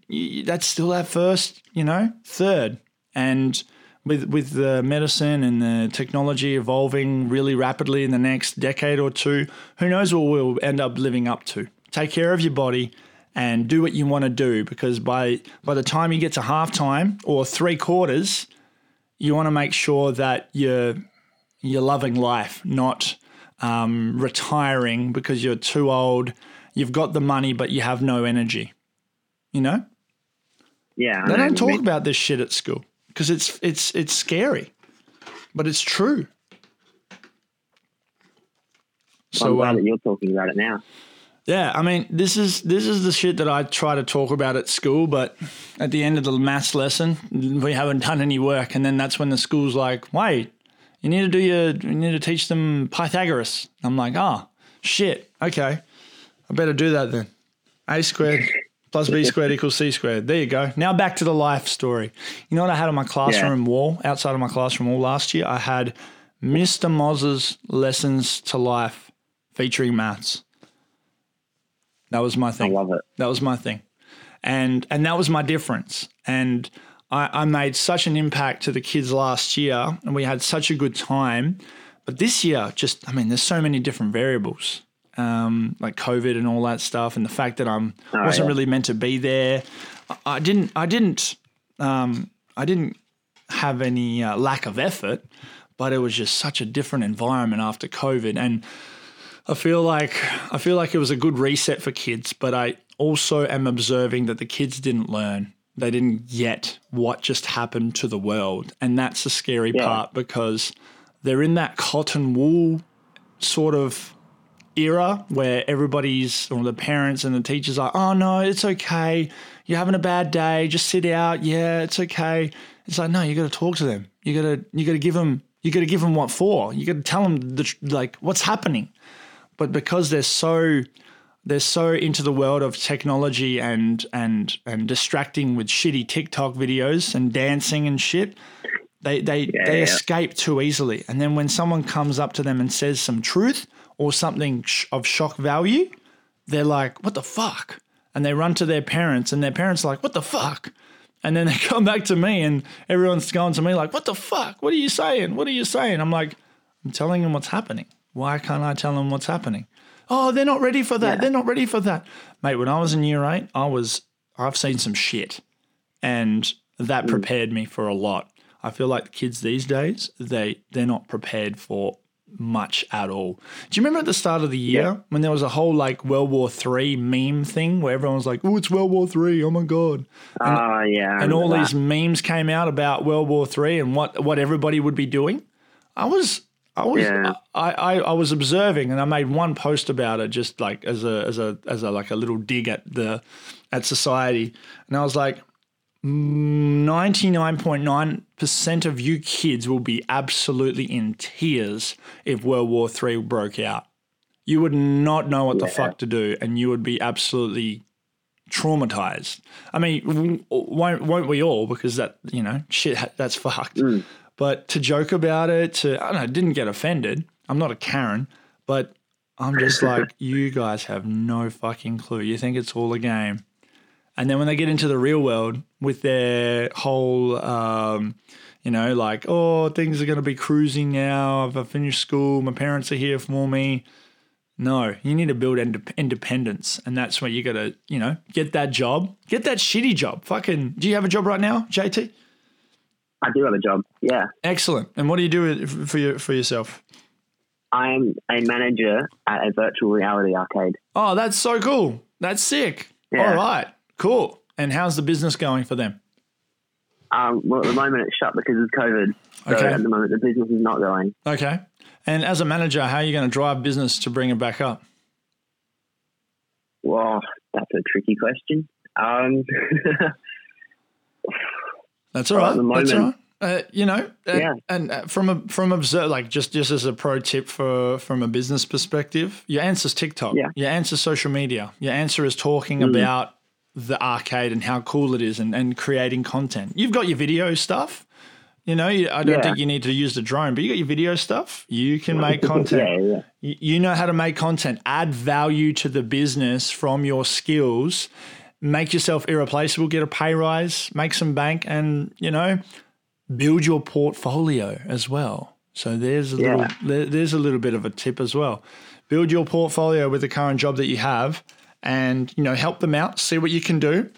That's still that first you know third. And with with the medicine and the technology evolving really rapidly in the next decade or two who knows what we'll end up living up to. Take care of your body and do what you want to do because by by the time you get to halftime or three quarters you want to make sure that you're you're loving life not um, retiring because you're too old you've got the money but you have no energy you know Yeah. They don't talk about this shit at school because it's it's it's scary but it's true I'm so glad um, that you're talking about it now. Yeah, I mean, this is this is the shit that I try to talk about at school, but at the end of the maths lesson, we haven't done any work, and then that's when the school's like, "Wait, you need to do your, you need to teach them Pythagoras." I'm like, "Oh, shit, okay, I better do that then." A squared plus b squared equals c squared. There you go. Now back to the life story. You know what I had on my classroom wall, outside of my classroom wall last year? I had Mr. Moz's lessons to life featuring maths. That was my thing. I love it. That was my thing. And and that was my difference. And I, I made such an impact to the kids last year and we had such a good time. But this year, just I mean, there's so many different variables. Um, like COVID and all that stuff, and the fact that I'm Oh, wasn't yeah. really meant to be there. I, I didn't. I didn't. Um, I didn't have any uh, lack of effort, but it was just such a different environment after COVID, and I feel like I feel like it was a good reset for kids, but I also am observing that the kids didn't learn. They didn't get what just happened to the world, and that's the scary Yeah. part because they're in that cotton wool sort of era where everybody's or the parents and the teachers are, oh no, it's okay. You're having a bad day. Just sit out. Yeah, it's okay. It's like no, you got to talk to them. You got to you got to give them you got to give them what for. You got to tell them the like what's happening. But because they're so they're so into the world of technology and and and distracting with shitty TikTok videos and dancing and shit, they they they yeah. escape too easily. And then when someone comes up to them and says some truth or something sh- of shock value, they're like, "What the fuck?" And they run to their parents, and their parents are like, "What the fuck?" And then they [LAUGHS] come back to me, and everyone's going to me like, "What the fuck? What are you saying? What are you saying?" I'm like, "I'm telling them what's happening. Why can't I tell them what's happening?" Oh, they're not ready for that. Yeah. They're not ready for that, mate. When I was in year eight, I was I've seen some shit, and that prepared me for a lot. I feel like the kids these days they they're not prepared for much at all. Do you remember at the start of the year Yeah. when there was a whole like World War Three meme thing where everyone was like, "Oh, it's World War Three! Oh my god!" Ah, yeah. And all remember these memes came out about World War Three and what what everybody would be doing. I was I was Yeah. I, I, I was observing and I made one post about it just like as a as a as a like a little dig at the at society and I was like 99.9% of you kids will be absolutely in tears if World War Three broke out. You would not know what the fuck to do and you would be absolutely traumatized. I mean, won't won't we all? Because that you know shit that's fucked. Mm. But to joke about it, to I don't know, didn't get offended. I'm not a Karen, but I'm just [LAUGHS] like, you guys have no fucking clue. You think it's all a game. And then when they get into the real world with their whole, um, you know, like, oh, things are going to be cruising now. I've finished school. My parents are here for me. No, you need to build ind- independence. And that's where you got to, you know, get that job, get that shitty job. Fucking, do you have a job right now, JT? I do have a job. Yeah. Excellent. And what do you do for your, for yourself? I'm a manager at a virtual reality arcade. Oh, that's so cool. That's sick. Yeah. All right. Cool. And how's the business going for them? Um, well, at the moment it's shut because of COVID. So Okay. at the moment the business is not going. Okay. And as a manager, how are you going to drive business to bring it back up? Well, that's a tricky question. Um, [LAUGHS] That's all right. at the That's all right. Uh, you know, and, Yeah. and uh, from a from observe like just just as a pro tip for from a business perspective, your answer's TikTok. Yeah. Your answer's social media. Your answer is talking about the arcade and how cool it is and, and creating content. You've got your video stuff. You know, you, I don't Yeah. think you need to use the drone, but you got your video stuff. You can make content. [LAUGHS] yeah, yeah. you know how to make content, add value to the business from your skills, make yourself irreplaceable, get a pay rise, make some bank, and you know, build your portfolio as well. So there's a little Yeah. there, there's a little bit of a tip as well. Build your portfolio with the current job that you have, and you know, help them out, see what you can do.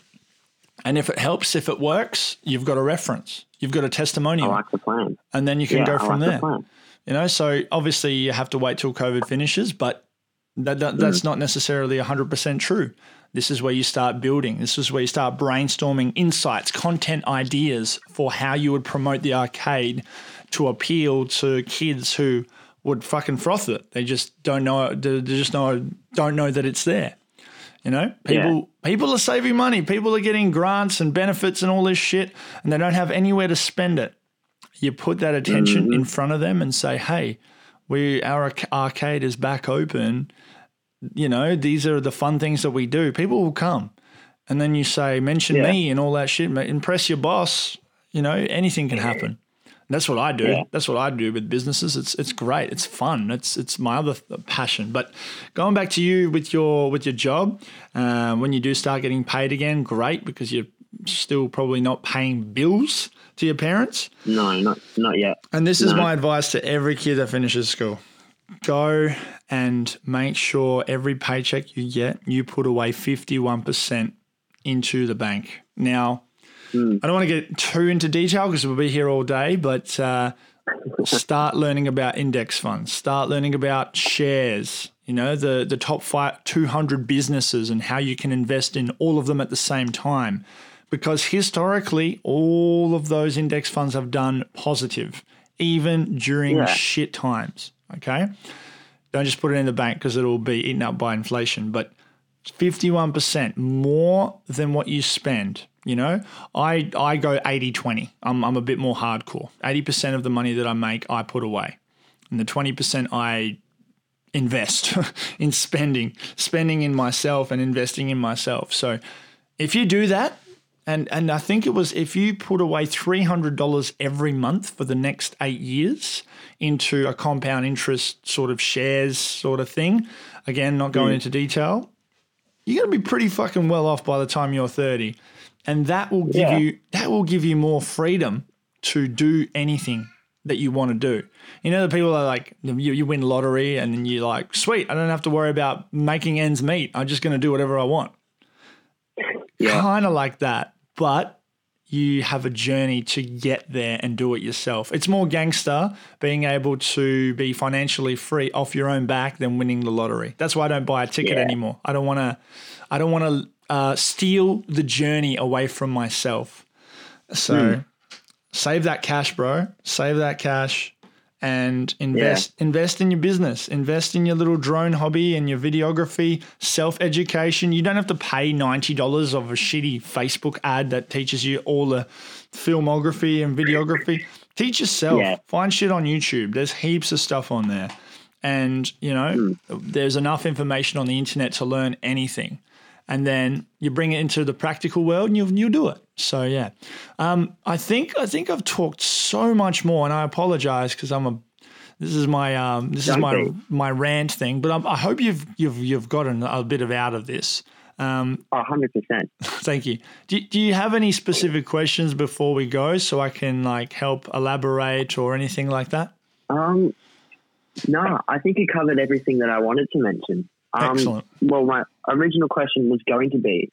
And if it helps, if it works, you've got a reference, you've got a testimonial, like the plan. and then you can yeah, go from like there. the. You know, so obviously you have to wait till COVID finishes, but that, that Mm. that's not necessarily 100% true. This is where you start building. This is where you start brainstorming insights, content ideas for how you would promote the arcade to appeal to kids who would fucking froth it. They just don't know. They just know don't know that it's there. You know, people people are saving money. People are getting grants and benefits and all this shit, and they don't have anywhere to spend it you put that attention mm-hmm. in front of them and say, "Hey, we our arcade is back open. You know, these are the fun things that we do. People will come." And then you say, "Mention Yeah. me and all that shit. Impress your boss. You know, anything can happen." That's what I do. Yeah. That's what I do with businesses. It's it's great. It's fun. It's it's my other th- passion. But going back to you with your with your job, uh, when you do start getting paid again, great because you're still probably not paying bills to your parents. No, not not yet. And this is my advice to every kid that finishes school. Go and make sure every paycheck you get, you put away 51% into the bank. Now, I don't want to get too into detail because we'll be here all day, but uh, start learning about index funds, start learning about shares, you know, the, the top five, 200 businesses and how you can invest in all of them at the same time. Because historically, all of those index funds have done positive, even during Yeah. shit times. Okay. Don't just put it in the bank because it'll be eaten up by inflation. But 51% more than what you spend. You know, I, I go 80 20. I'm, I'm a bit more hardcore. 80% of the money that I make, I put away. And the 20% I invest [LAUGHS] in spending, spending in myself and investing in myself. So if you do that, and, and I think it was if you put away $300 every month for the next eight years into a compound interest sort of shares sort of thing, again, not going mm. into detail, you're going to be pretty fucking well off by the time you're 30 and that will give Yeah. you that will give you more freedom to do anything that you want to do. You know the people are like you, you win lottery and then you're like sweet i don't have to worry about making ends meet. I'm just going to do whatever i want. Yeah. kind of like that but you have a journey to get there and do it yourself. It's more gangster being able to be financially free off your own back than winning the lottery. That's why I don't buy a ticket Yeah. anymore. I don't want to. I don't want to uh, steal the journey away from myself. So save that cash, bro. Save that cash and invest invest in your business. Invest in your little drone hobby and your videography, self-education. You don't have to pay $90 of a shitty Facebook ad that teaches you all the filmography and videography. Teach yourself. Yeah. Find shit on YouTube. There's heaps of stuff on there. And, you know, hmm. there's enough information on the internet to learn anything and then you bring it into the practical world and you'll, you'll do it. So yeah, um, I think I think I've talked so much more, and I apologize because I'm a This is my um, this is my my rant thing. But I, I hope you've you've you've gotten a bit of out of this. Um, Oh, 100%. [LAUGHS] thank you. Do, do you have any specific questions before we go, so I can like help elaborate or anything like that? Um, no, I think you covered everything that I wanted to mention. Um, Excellent. Well, my original question was going to be,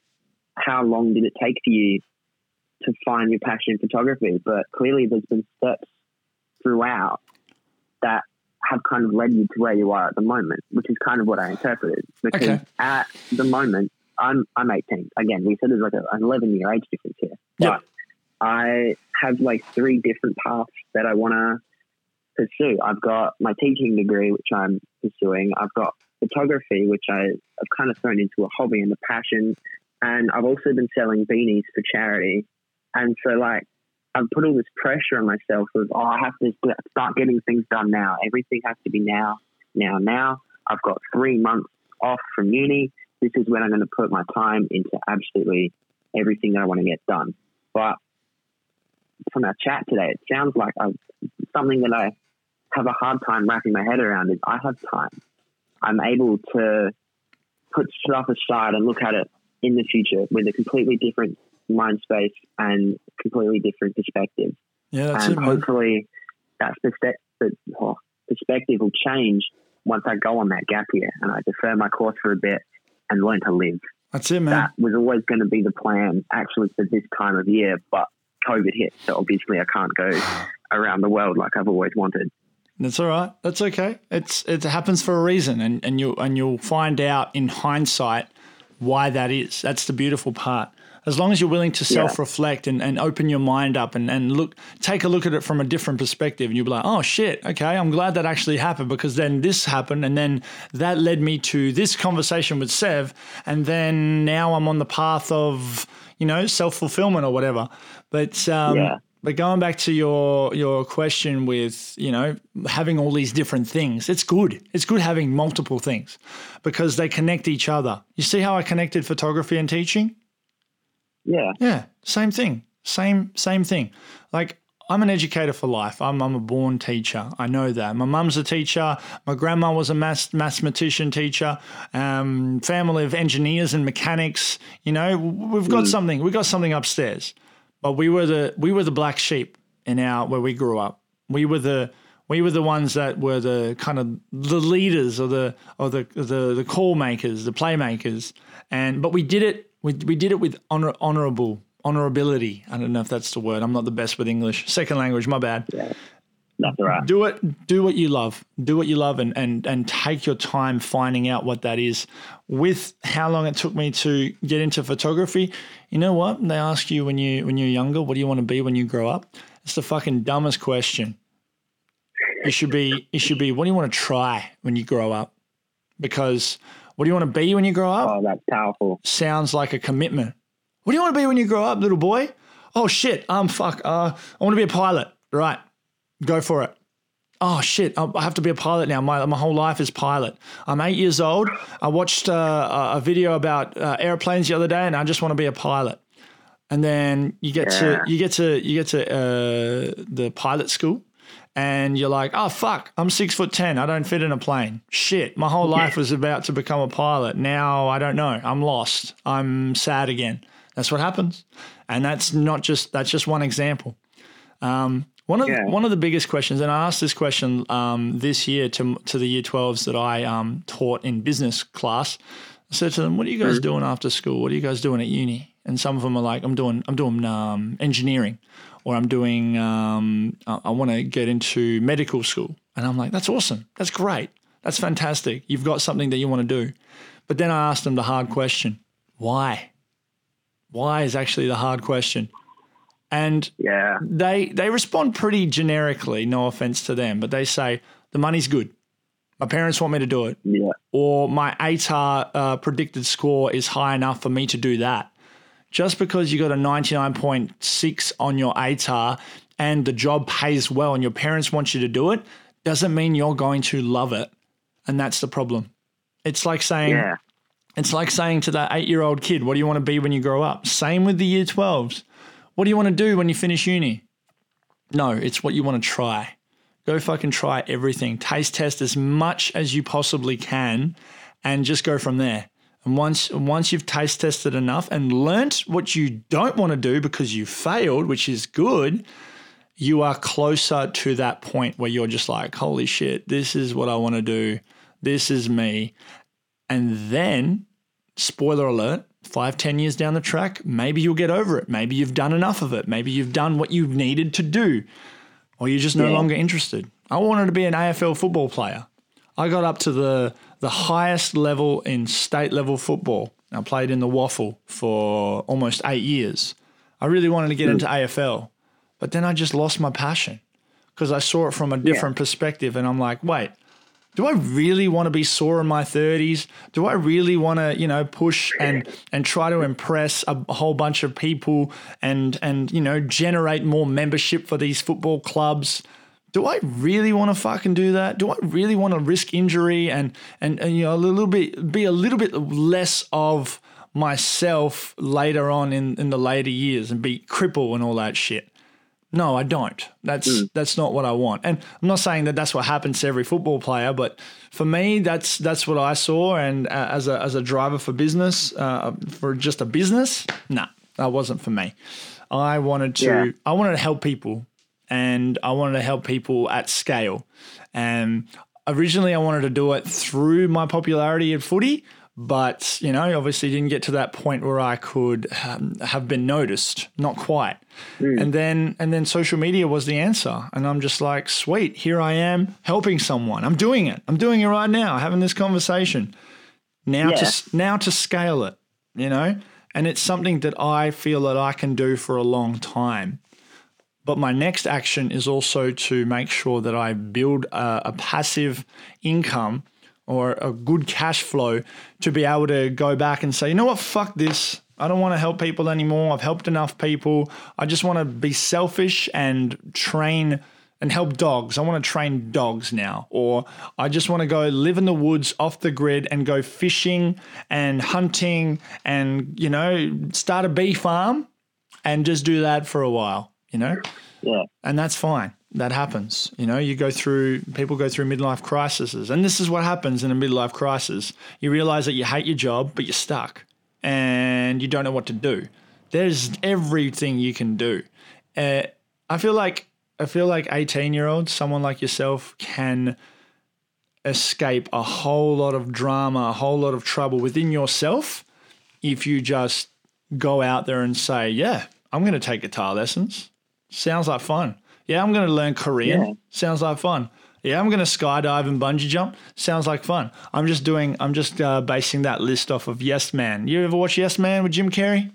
how long did it take for you to find your passion in photography? But clearly, there's been steps throughout that have kind of led you to where you are at the moment, which is kind of what I interpreted. Because Okay. at the moment, I'm I'm 18. Again, we said there's like a, an 11 year age difference here. But I have like three different paths that I want to pursue. I've got my teaching degree, which I'm pursuing. I've got photography, which I, I've kind of thrown into a hobby and a passion. And I've also been selling beanies for charity. And so, like, I've put all this pressure on myself of, oh, I have to start getting things done now. Everything has to be now, now, now. I've got three months off from uni. This is when I'm going to put my time into absolutely everything that I want to get done. But from our chat today, it sounds like i something that I have a hard time wrapping my head around is I have time. I'm able to put stuff aside and look at it in the future with a completely different mind space and completely different perspective. Yeah, that's and it, man. hopefully that perspective, oh, perspective will change once I go on that gap year and I defer my course for a bit and learn to live. That's it, man. That was always going to be the plan actually for this time of year, but COVID hit. So obviously I can't go [SIGHS] around the world like I've always wanted. That's all right. That's okay. It's it happens for a reason, and and you and you'll find out in hindsight why that is. That's the beautiful part. As long as you're willing to self reflect and, and open your mind up and, and look, take a look at it from a different perspective, and you'll be like, oh shit, okay, I'm glad that actually happened because then this happened, and then that led me to this conversation with Sev, and then now I'm on the path of you know self fulfillment or whatever. But um, Yeah. But going back to your your question with you know having all these different things, it's good. It's good having multiple things because they connect each other. You see how I connected photography and teaching? Yeah. Yeah, same thing. Same same thing. Like I'm an educator for life. I'm, I'm a born teacher. I know that. My mum's a teacher. My grandma was a math, mathematician teacher. Um, family of engineers and mechanics. You know, we've got something. We've got something upstairs. But we were the we were the black sheep in our where we grew up. We were the we were the ones that were the kind of the leaders or the or the the, the call makers, the playmakers. And but we did it we, we did it with honor, honorable honorability. I don't know if that's the word. I'm not the best with English. Second language, my bad. That's all right. Do it. Do what you love. Do what you love, and and and take your time finding out what that is. With how long it took me to get into photography, you know what? They ask you when you when you're younger, what do you want to be when you grow up? It's the fucking dumbest question. It should be. It should be. What do you want to try when you grow up? Because what do you want to be when you grow up? Oh, that's powerful. sounds like a commitment. What do you want to be when you grow up, little boy? Oh shit, um, fuck, uh, I want to be a pilot. Right, go for it. Oh shit, I have to be a pilot now. My, my whole life is pilot. I'm eight years old. I watched uh, a a video about uh, airplanes the other day, and I just want to be a pilot. And then you get Yeah. to you get to you get to uh, the pilot school, and you're like, oh fuck, I'm six foot ten. I don't fit in a plane. Shit, my whole life was about to become a pilot. Now I don't know. I'm lost. I'm sad again. That's what happens, and that's not just that's just one example. Um, one of Yeah. one of the biggest questions, and I asked this question um, this year to to the year twelves that I um, taught in business class. I said to them, "What are you guys doing after school? What are you guys doing at uni?" And some of them are like, "I'm doing I'm doing um, engineering, or I'm doing um, I, I want to get into medical school." And I'm like, "That's awesome. That's great. That's fantastic. You've got something that you want to do." But then I asked them the hard question: Why? Why is actually the hard question. And Yeah. they they respond pretty generically. No offense to them, but they say the money's good. My parents want me to do it, Yeah. or my ATAR uh, predicted score is high enough for me to do that. Just because you got a ninety nine point six on your ATAR and the job pays well, and your parents want you to do it, doesn't mean you're going to love it, and that's the problem. It's like saying Yeah. it's like saying to that eight year old kid, What do you want to be when you grow up? Same with the year 12s. What do you want to do when you finish uni? No, it's what you want to try. Go fucking try everything. Taste test as much as you possibly can and just go from there. And once once you've taste tested enough and learnt what you don't want to do because you failed, which is good, you are closer to that point where you're just like, holy shit, this is what I want to do. This is me. And then, spoiler alert, five, ten years down the track, maybe you'll get over it. Maybe you've done enough of it. Maybe you've done what you've needed to do, or you're just no Yeah. longer interested. I wanted to be an AFL football player. I got up to the the highest level in state level football. I played in the WAFL for almost eight years. I really wanted to get into mm. AFL, but then I just lost my passion because I saw it from a different perspective, and I'm like, wait, do I really want to be sore in my 30s? Do I really want to, you know, push and and try to impress a, whole bunch of people and and you know generate more membership for these football clubs? Do I really want to fucking do that? Do I really want to risk injury and and, and you know a little bit be a little bit less of myself later on in, in the later years and be cripple and all that shit? No, I don't. That's that's not what I want. And I'm not saying that that's what happens to every football player, but for me, that's that's what I saw. And uh, as a as a driver for business, uh, for just a business, nah, that wasn't for me. I wanted to Yeah. I wanted to help people, and I wanted to help people at scale. And originally, I wanted to do it through my popularity at footy, but you know, obviously, didn't get to that point where I could um, have been noticed. Not quite. And then, and then, social media was the answer, and I'm just like, sweet, here I am helping someone. I'm doing it. I'm doing it right now, having this conversation. Now Yeah. to now to scale it, you know, and it's something that I feel that I can do for a long time. But my next action is also to make sure that I build a, a passive income or a good cash flow to be able to go back and say, you know what, fuck this. I don't want to help people anymore. I've helped enough people. I just want to be selfish and train and help dogs. I want to train dogs now. Or I just want to go live in the woods off the grid and go fishing and hunting and, you know, start a bee farm and just do that for a while, you know? Yeah. and that's fine. That happens. You know, you go through, people go through midlife crises. And this is what happens in a midlife crisis. You realize that you hate your job, but you're stuck and you don't know what to do. There's everything you can do. Uh, I feel like, I feel like 18 year olds, someone like yourself, can escape a whole lot of drama, a whole lot of trouble within yourself if you just go out there and say, Yeah, I'm going to take guitar lessons. Sounds like fun. Yeah, I'm going to learn Korean. Yeah. Sounds like fun. Yeah, I'm going to skydive and bungee jump. Sounds like fun. I'm just doing, I'm just uh, basing that list off of Yes Man. You ever watch Yes Man with Jim Carrey?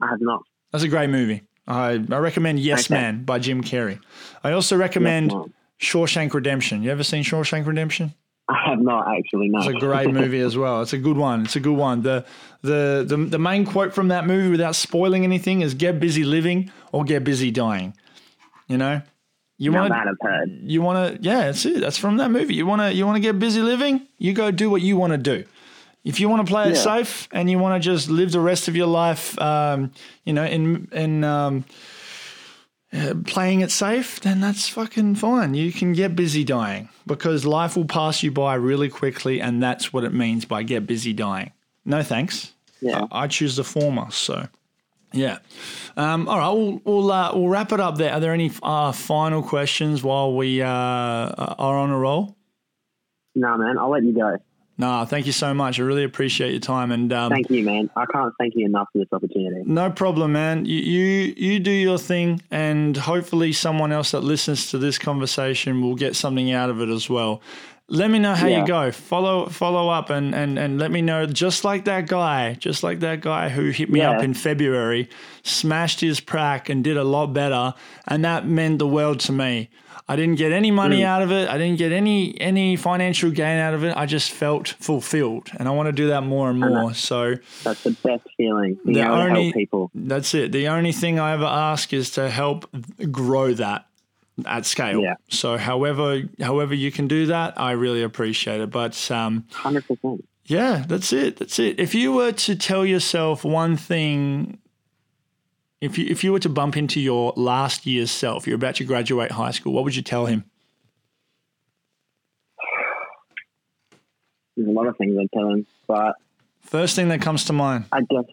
I have not. That's a great movie. I, I recommend Yes Okay. Man by Jim Carrey. I also recommend Yes Shawshank Redemption. You ever seen Shawshank Redemption? I have not actually. No. It's a great [LAUGHS] movie as well. It's a good one. It's a good one. The, the the the main quote from that movie, without spoiling anything, is "Get busy living or get busy dying." You know, you want that you want to yeah, that's it. That's from that movie. You want to you want to get busy living. You go do what you want to do. If you want to play it Yeah. safe and you want to just live the rest of your life, um, you know, in in um, uh, playing it safe, then that's fucking fine. You can get busy dying because life will pass you by really quickly, and that's what it means by get busy dying. No thanks. Yeah. I, I choose the former. So, yeah. Um, all right, we'll we'll, uh, we'll wrap it up there. Are there any uh, final questions while we uh, are on a roll? No, man. I'll let you go. No, thank you so much. I really appreciate your time and um, Thank you, man. I can't thank you enough for this opportunity. No problem, man. You, you you do your thing, and hopefully, someone else that listens to this conversation will get something out of it as well. Let me know how Yeah. you go. Follow follow up and, and and let me know. Just like that guy, just like that guy who hit me Yeah. up in February, smashed his prac and did a lot better, and that meant the world to me. I didn't get any money Mm. out of it. I didn't get any any financial gain out of it. I just felt fulfilled, and I want to do that more and more. So. That's the best feeling. The only- help people. That's it. The only thing I ever ask is to help grow that at scale. Yeah. So however however you can do that, I really appreciate it. But um, Hundred percent. yeah, that's it. That's it. If you were to tell yourself one thing if you if you were to bump into your last year's self, you're about to graduate high school, what would you tell him? There's a lot of things I'd tell him, but First thing that comes to mind. I guess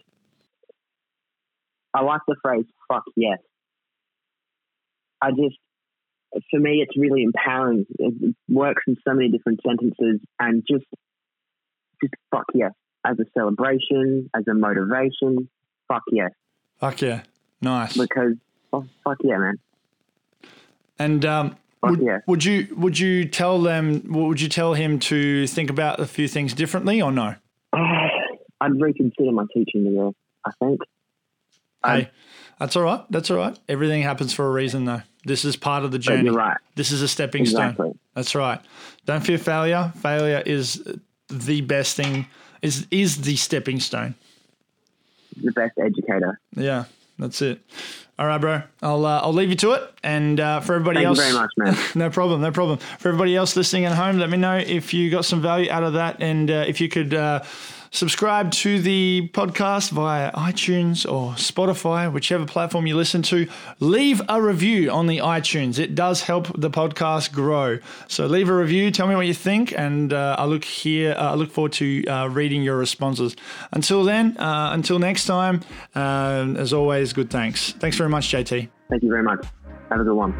I like the phrase "fuck yes." I just, for me, it's really empowering. It works in so many different sentences, and just, just fuck yes, as a celebration, as a motivation. Fuck yes, Fuck yeah, nice. because oh, fuck yeah, man. And um, would, yeah. would you would you tell them? Would you tell him to think about a few things differently or no? [SIGHS] I'd reconsider my teaching degree. I think. Um, Hey, that's all right. That's all right. Everything happens for a reason, though. This is part of the journey. you're right. This is a stepping Exactly. stone. That's right. Don't fear failure. Failure is the best thing. Is is the stepping stone. The best educator. Yeah, that's it. All right, bro. I'll uh, I'll leave you to it. And uh, for everybody Thank else, you very much, man. [LAUGHS] no problem, no problem. For everybody else listening at home, let me know if you got some value out of that, and uh, if you could uh, subscribe to the podcast via iTunes or Spotify, whichever platform you listen to. Leave a review on the iTunes; it does help the podcast grow. So leave a review. Tell me what you think, and uh, I look here. Uh, I look forward to uh, reading your responses. Until then, uh, until next time. Uh, as always, good thanks. Thanks very much, JT. Thank you very much. Have a good one.